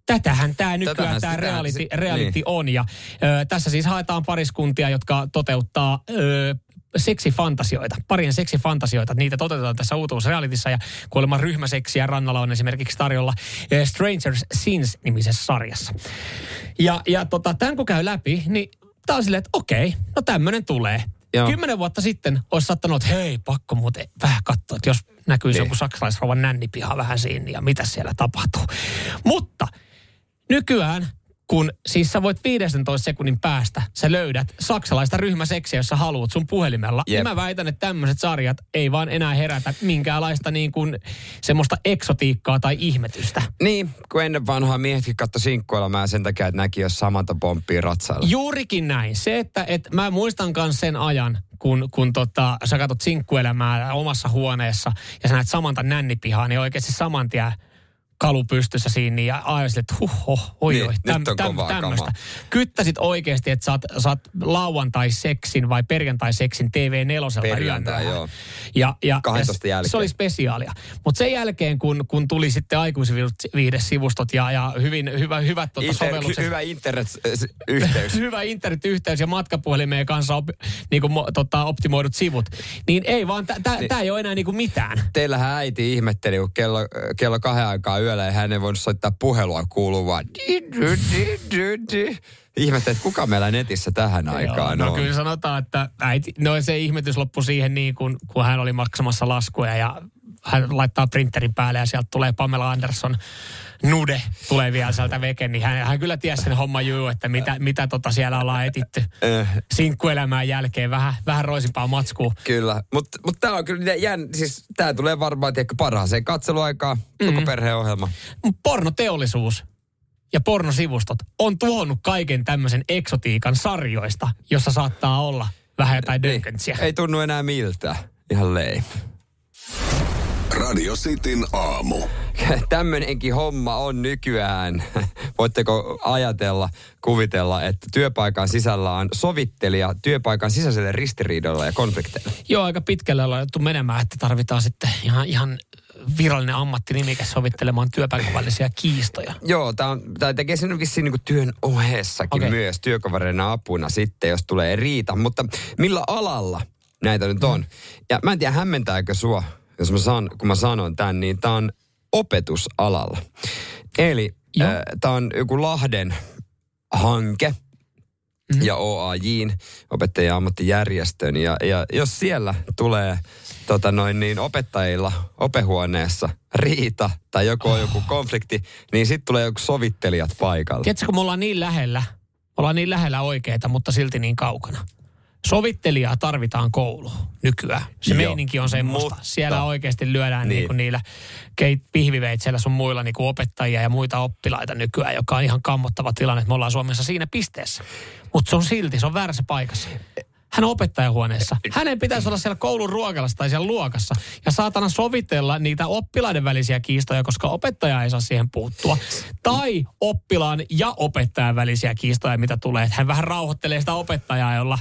tätähän tämä nykyään tämä reality, reality niin. on. Ja ö, tässä siis haetaan pariskuntia, jotka toteuttaa ö, seksifantasioita, parien seksifantasioita. Niitä toteutetaan tässä uutuusrealitissa ja kuulemma ryhmäseksiä rannalla on esimerkiksi tarjolla ö, Strangers Sins-nimisessä sarjassa. Ja, ja tota, tämän kun käy läpi, niin tää on silleen, että okei, no tämmöinen tulee. Joo. Kymmenen vuotta sitten olisi sattanut, että hei, pakko muuten vähän katsoa, että jos näkyisi Niin. joku saksalaisrouvan nännipiha vähän siinä ja mitä siellä tapahtuu. Mutta nykyään, kun siis sä voit 15 sekunnin päästä, sä löydät saksalaista ryhmäseksiä, jos sä haluat sun puhelimella. Jep. mä väitän, että tämmöiset sarjat ei vaan enää herätä minkäänlaista niin kuin semmoista eksotiikkaa tai ihmetystä. Niin, kun ennen vanhaa miehetkin katto sinkkuelämää sen takia, että näki, jos samanta pomppii ratsailla. Juurikin näin. Se, että, että mä muistan myös sen ajan, kun, kun tota, sä katsot sinkkuelämää omassa huoneessa ja sä näet samanta nännipihaa, niin oikeasti saman tien kalu pystyssä siinä niin ja aivan silleen, että huh, huh, oi, Niin, oi, on kovaa tämmöistä. Kyttäsit oikeasti, että saat, saat lauantai-seksin vai perjantai-seksin TV4 Perjantai, joo. Ja, ja, 12 ja se oli spesiaalia. Mutta sen jälkeen, kun, kun tuli sitten aikuisviihdesivustot ja, ja hyvin, hyvä, hyvät tuota Inter, sovellukset. hyvä internet-yhteys. hyvä internetyhteys ja matkapuhelimeen kanssa op, niinku, mo- tota, optimoidut sivut. Niin ei vaan, tämä Niin. ei ole enää niinku mitään. Teillähän äiti ihmetteli, kun kello, kello kahden aikaa yöllä ja hän ei voinut soittaa puhelua dy. Ihmetteli, että kuka meillä netissä tähän aikaan no on. kyllä sanotaan, että äiti, no se ihmetys loppui siihen niin, kun, kun hän oli maksamassa laskuja ja hän laittaa printerin päälle ja sieltä tulee Pamela Anderson nude tulee vielä sieltä veke, niin hän, hän kyllä tiesi sen homman juu, että mitä, mitä tota siellä ollaan etitty Eh, sinkkuelämän jälkeen. Vähän, vähän roisimpaa matskua. Kyllä, mutta mut tämä on kyllä jän, siis tämä tulee varmaan tiedätkö, parhaaseen katseluaikaan, koko Mm. perheohjelma. Pornoteollisuus ja pornosivustot on tuhonnut kaiken tämmöisen eksotiikan sarjoista, jossa saattaa olla vähän jotain dönkentsiä. Ei tunnu enää miltä. Ihan leip. Radio Cityn aamu. Tämmöinenkin homma on nykyään. Voitteko ajatella, kuvitella, että työpaikan sisällä on sovittelija työpaikan sisäiselle ristiriidolle ja konflikteille? Joo, aika pitkälle ollaan jouduttu menemään, että tarvitaan sitten ihan, ihan virallinen ammattinimike sovittelemaan työpaikan välisiä kiistoja. Joo, tämä tekee sen vissiin niin työn ohessakin okay. myös työkavereina apuna sitten, jos tulee riita. Mutta millä alalla näitä nyt on? Ja mä en tiedä, hämmentääkö sua, jos mä san, kun mä sanon tämän, niin tämä on opetusalalla. Eli äh, tämä on joku Lahden hanke mm-hmm. ja OAJin opettajien ammattijärjestön. Ja, ja jos siellä tulee tota noin niin, opettajilla opehuoneessa riita tai joku on joku konflikti, niin sitten tulee joku sovittelijat paikalle. Tiedätkö, kun me ollaan niin lähellä, me ollaan niin lähellä oikeita, mutta silti niin kaukana. Sovittelijaa tarvitaan kouluun nykyään. Se Joo, meininki on semmoista. mutta- Siellä oikeasti lyödään Niin. niin. Niinku niillä keit, pihviveitsellä sun muilla niinku opettajia ja muita oppilaita nykyään, joka on ihan kammottava tilanne, että me ollaan Suomessa siinä pisteessä. Mutta se on silti, se on väärässä paikassa. Hän on opettajahuoneessa. Hänen pitäisi olla siellä koulun ruokalassa tai siellä luokassa. Ja saatana sovitella niitä oppilaiden välisiä kiistoja, koska opettaja ei saa siihen puuttua. Tai oppilaan ja opettajan välisiä kiistoja, mitä tulee. Että hän vähän rauhoittelee sitä opettajaa, jolla,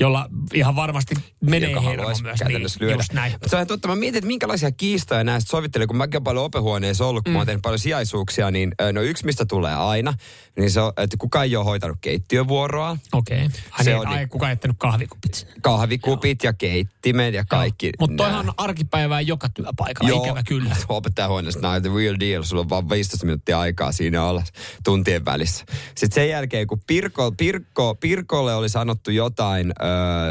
jolla ihan varmasti menee joka hermo haluaisi myös. käytännössä Niin, lyödä. just näin. Mutta se on totta. Mä mietin, että minkälaisia kiistoja näistä sovittelee, kun mäkin olen paljon opehuoneessa ollut, kun mm. mä oon tehnyt paljon sijaisuuksia, niin no yksi, mistä tulee aina, niin se on, että kukaan ei ole hoitanut keittiövuoroa. Okei. Okay. Se Se on on niin- ai, kuka ei jättänyt kahvikupit. Kahvikupit ja keittimet ja kaikki. Mutta toihan on arkipäivää joka työpaikalla, ikävä kyllä. Opettajahuoneessa näin, the real deal. Sulla on vaan 15 minuuttia aikaa siinä olla tuntien välissä. Sitten sen jälkeen, kun Pirko, Pirkko, Pirkolle oli sanottu jotain ö,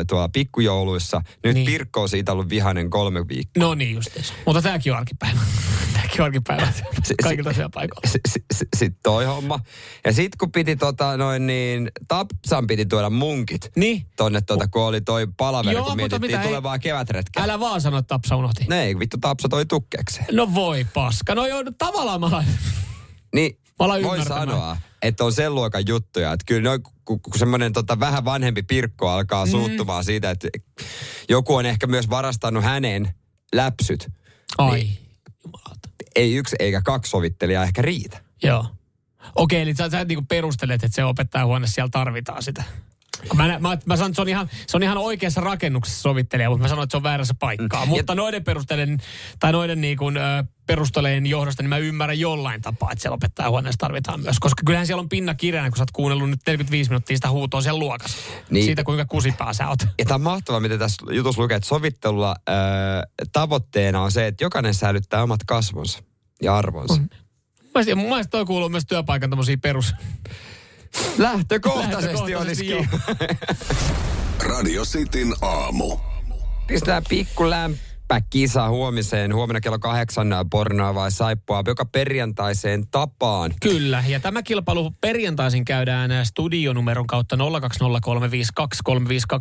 tuolla pikkujouluissa, nyt Niin. Pirkko on siitä ollut vihainen kolme viikkoa. No niin justiinsa. Mutta tämäkin on arkipäivä. tämäkin on arkipäivä. Kaikilla työpaikoilla. Sitten sit toi homma. Ja sitten kun piti tota noin niin, Tapsan piti tuoda munkit Niin. tonne tota, kun oli toi palaveri, Joo, kun mietittiin mitä ei- tulevaa kevätretkeä. Älä vaan sano, että Tapsa unohti. Ne ei, vittu Tapsa toi tukkeekseen. No voi paska. No joo, no tavallaan mä Niin voi sanoa, että on sen luokan juttuja. Että kyllä noin, kun, kun semmoinen tota, vähän vanhempi Pirkko alkaa mm. suuttumaan siitä, että joku on ehkä myös varastanut hänen läpsyt. Ai. Niin. Ei yksi eikä kaksi sovittelijaa ehkä riitä. Joo. Okei, eli sä, sä niinku perustelet, että se opettajahuone siellä tarvitaan sitä. Mä, mä, mä sanon, että se on, ihan, se on ihan oikeassa rakennuksessa sovittelija, mutta mä sanon, että se on väärässä paikkaa. Mm. Mutta noiden perusteiden, tai noiden niin kuin, ö, perusteleen johdosta, niin mä ymmärrän jollain tapaa, että siellä opettajahuoneessa tarvitaan myös. Koska kyllähän siellä on pinna kirjana, kun sä oot kuunnellut nyt 45 minuuttia sitä huutoa siellä luokassa. Niin. Siitä, kuinka kusipää sä oot. Ja tämä on mahtavaa, mitä tässä jutussa lukee, että sovittelulla äh, tavoitteena on se, että jokainen säilyttää omat kasvonsa ja arvonsa. Mielestä, mun mielestä toi kuuluu myös työpaikan tämmöisiä perus... Lähtökohtaisesti olisikin. joo. Radio Cityn aamu. Pistää pikku lämpäkisa huomiseen. Huomenna kello kahdeksan pornoa vai saippua, joka perjantaiseen tapaan. Kyllä, ja tämä kilpailu perjantaisin käydään studionumeron kautta 020352352,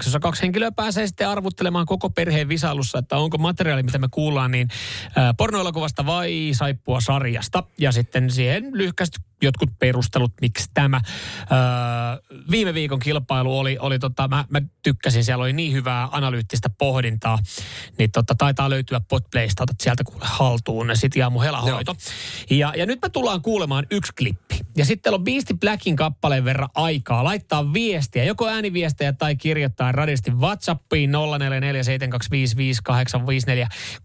jossa kaksi henkilöä pääsee sitten arvuttelemaan koko perheen visailussa, että onko materiaali, mitä me kuullaan, niin pornoelokuvasta vai saippua sarjasta. Ja sitten siihen lyhkästi jotkut perustelut, miksi tämä. Öö, viime viikon kilpailu oli, oli tota, mä, mä tykkäsin, siellä oli niin hyvää analyyttistä pohdintaa, niin tota, tai taitaa löytyä Podplaysta, otat sieltä kuule haltuun sitten Jaamu helahoito. Ja, ja nyt me tullaan kuulemaan yksi klippi. Ja sitten on Beastie Blackin kappaleen verran aikaa laittaa viestiä, joko ääniviestejä tai kirjoittaa radisti WhatsAppiin 0447255854.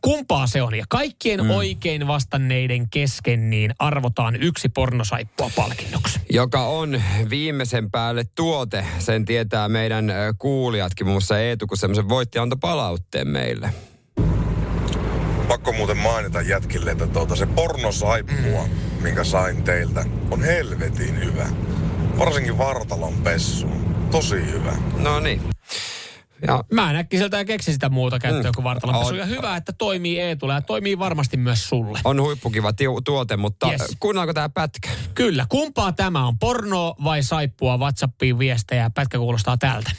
Kumpaa se on? Ja kaikkien mm. oikein vastanneiden kesken niin arvotaan yksi pornosaippua palkinnoksi. Joka on viimeisen päälle tuote. Sen tietää meidän ö, kuulijatkin, muun muassa Eetu, kun semmoisen voitti antoi palautteen meille. Pakko muuten mainita jätkille, että tuota, se pornosaippua, minkä sain teiltä, on helvetin hyvä. Varsinkin vartalon pessu. Tosi hyvä. No niin. Ja Mä en äkkiseltään keksi sitä muuta käyttöä Mm. kuin vartalonpesu. On. Ja hyvä, että toimii Eetulla ja toimii varmasti myös sulle. on huippukiva tiu- tuote, mutta Yes. yes. kuunnellaanko tämä pätkä? Kyllä, kumpaa tämä on? Porno vai saippua? WhatsAppiin viestejä. Pätkä kuulostaa tältä.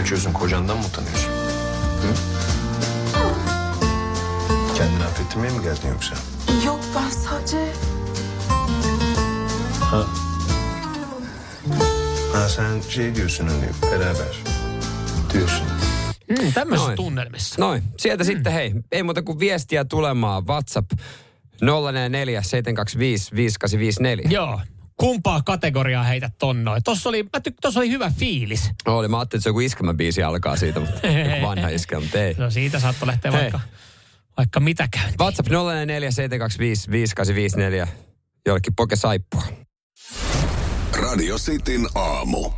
Kaçıyorsun? Kocandan mı utanıyorsun? Hı? Kendini affettirmeye mi geldin yoksa? Yok ben sadece... Ha. Ha sen şey diyorsun hani beraber diyorsun. Mm, tämmöisissä Noin. tunnelmissa. Noin, sieltä mm. sitten hei, ei muuta kuin viestiä tulemaan. WhatsApp 044 725 5854. Joo. Kumpaa kategoriaa heitä tonnoin? Tossa oli, mä tyk- tossa oli hyvä fiilis. Oli, mä ajattelin, että se joku iskelmäbiisi alkaa siitä, mutta joku vanha iskelmä, mutta ei. No siitä saattoi lähteä Hei. vaikka, vaikka mitä käyntiin. WhatsApp 044 725 5854. Jollekin poke saippua. Radio Cityn aamu.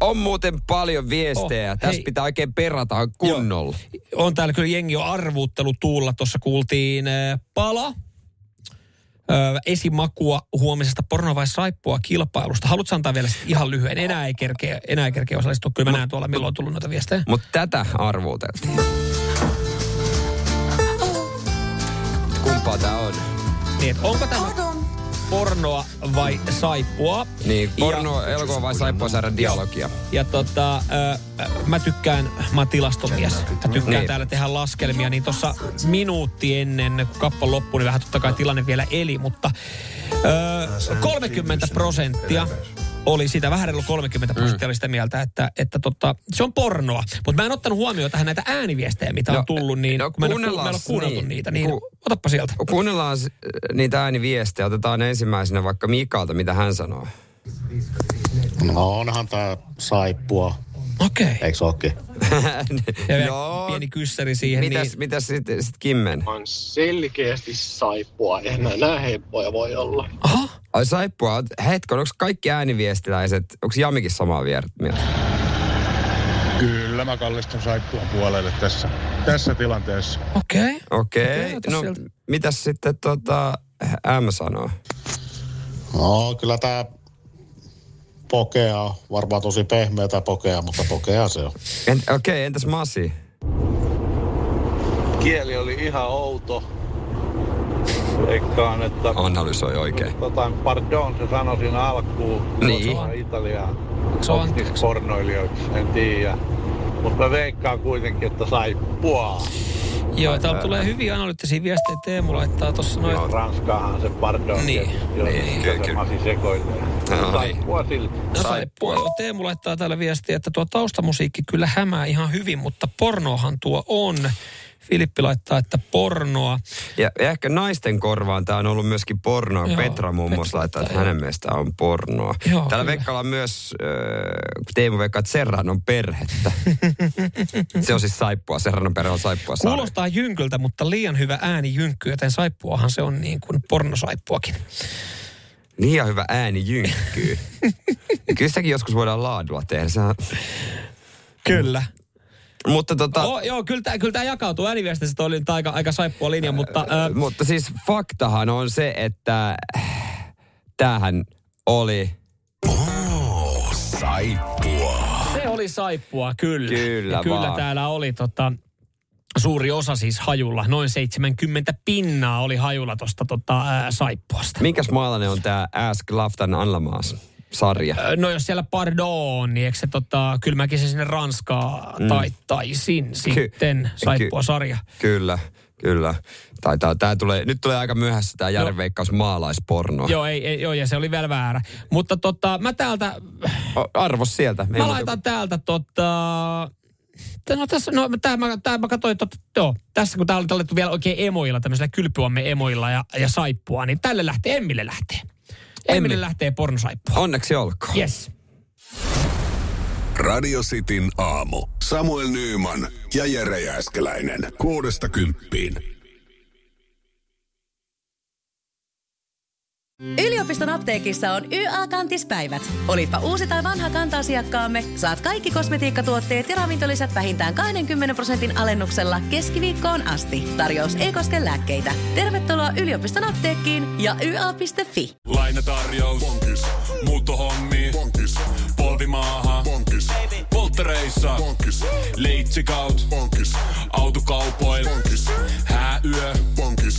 On muuten paljon viestejä. Oh, Tässä hei. pitää oikein perata kunnolla. On täällä kyllä jengi on arvuuttelu tuulla. Tuossa kuultiin äh, pala, ö, esimakua huomisesta porno vai saippua kilpailusta. Haluatko antaa vielä sit ihan lyhyen? Enää ei kerkeä, enää ei kerkeä osallistua. Kyllä mä näen tuolla, milloin on tullut noita viestejä. Mutta tätä arvuuteltiin. Kumpaa tää on? Niin, onko tämä pornoa vai saippua? Niin, porno, elokuva vai saippua saada dialogia? Ja tota, ö, mä tykkään, mä oon tilastomies. Mä tykkään Niin. täällä tehdä laskelmia, niin tuossa minuutti ennen kuin kappale loppui, niin vähän totta kai tilanne vielä eli, mutta ö, 30 prosenttia oli sitä, vähän reilu 30 prosenttia oli sitä mieltä, että, että tota, se on pornoa. Mutta mä en ottanut huomioon tähän näitä ääniviestejä, mitä on tullut, niin no kun mä en ole, kuunnellaan mä en ole kuunneltu niin. niitä, niin Ku- otappa sieltä. Kuunnellaan s- niitä ääniviestejä. Otetaan ensimmäisenä vaikka Mikalta, mitä hän sanoo. No onhan tää saippua. Okei. Okay. Eikö ookin? Ja vielä pieni kyssäri siihen. Mitäs, niin, mitäs sitten sit Kimmen? On selkeästi saippua. Eihän nää nää helppoja voi olla. Ai saippua, hetkon, onko kaikki ääniviestiläiset, onko Jamikin samaa mieltä? Kyllä mä kallistun saippuan puolelle tässä, tässä tilanteessa. Okei. Okei, Okei, ota no sieltä. mitäs sitten tota M sanoo? No kyllä tää pokea varmaan tosi pehmeätä pokea, mutta pokea se on. En, Okei, entäs Masi? Kieli oli ihan outo. Veikkaan, että... Analysoi oikein. Jotain pardon se sanoi siinä alkuun. Niin. Jotain Italiaa. Se on pornoilijoiksi, en tiedä. Mutta veikkaan kuitenkin, että saippua. Joo, täällä tulee hyviä analyyttisiä viestejä. Teemu laittaa tuossa noin. No, Ranskaahan se pardon. Niin. Jos Niin, niin, kyllä, se Masi sekoilee. No niin. Saippua silti. No saippua. Joo, Teemu laittaa täällä viestiä, että tuo taustamusiikki kyllä hämää ihan hyvin, mutta pornohan tuo on. Filippi laittaa, että pornoa. Ja, ja ehkä naisten korvaan tämä on ollut myöskin pornoa. Joo, Petra muun muassa laittaa, että hänen mielestään on pornoa. Joo, Täällä kyllä. On myös, äh, Teemu veikkaa, että Serran on perhettä. se on siis saippua, Serran on perhe on saippua sarja. Kuulostaa jynkyltä, mutta liian hyvä ääni jynkky, joten saippuahan se on niin kuin pornosaippuakin. Liian hyvä ääni jynkkyy. Kyllä sitäkin joskus voidaan laadulla tehdä. Sehän... Kyllä. Mutta tota... Oh, joo, kyllä tämä kyllä tää jakautuu ääniviestistä, oli nyt aika, aika saippua linja, mutta... Äh, Mutta siis faktahan on se, että tämähän oli... Oh, saippua. Se oli saippua, kyllä. Kyllä ja kyllä vaan. täällä oli tota, suuri osa siis hajulla. Noin 70 pinnaa oli hajulla tuosta tota, ää, saippuasta. Minkäs maalainen on tämä Ask Laftan Anlamaas sarja? No jos siellä pardon, niin eikö se tota, kyllä mäkin se sinne Ranskaa Mm. taittaisin sitten saippua sarja. Kyllä. Kyllä. Taitaa, tää tulee, nyt tulee aika myöhässä tämä Jaren veikkaus maalaisporno. Joo, ei, ei, joo, ja se oli vielä väärä. Mutta tota, mä täältä, Arvos sieltä. Mä muuta laitan täältä tota... No tässä, no tää mä, tää mä katsoin, että joo, tässä kun tää oli tallettu vielä oikein emoilla, tämmöisellä kylpyamme emoilla ja, ja saippua, niin tälle lähtee, Emmille lähtee. Emmille Emmi. lähtee pornosaippua. Onneksi olkoon. Yes. Radio Cityn aamu. Samuel Nyyman ja Jere Jääskeläinen. Kuudesta kymppiin. Yliopiston apteekissa on YA-kantispäivät. Olipa uusi tai vanha kanta-asiakkaamme, saat kaikki kosmetiikkatuotteet ja ravintolisät vähintään 20 prosentin alennuksella keskiviikkoon asti. Tarjous ei koske lääkkeitä. Tervetuloa yliopiston apteekkiin ja YA.fi. Lainatarjous. Bonkis. Muuttohommi. Bonkis. Polvimaaha. Bonkis. Polttereissa. Bonkis. Leitsikaut. Bonkis. Autokaupoil. Bonkis. Hääyö. Bonkis.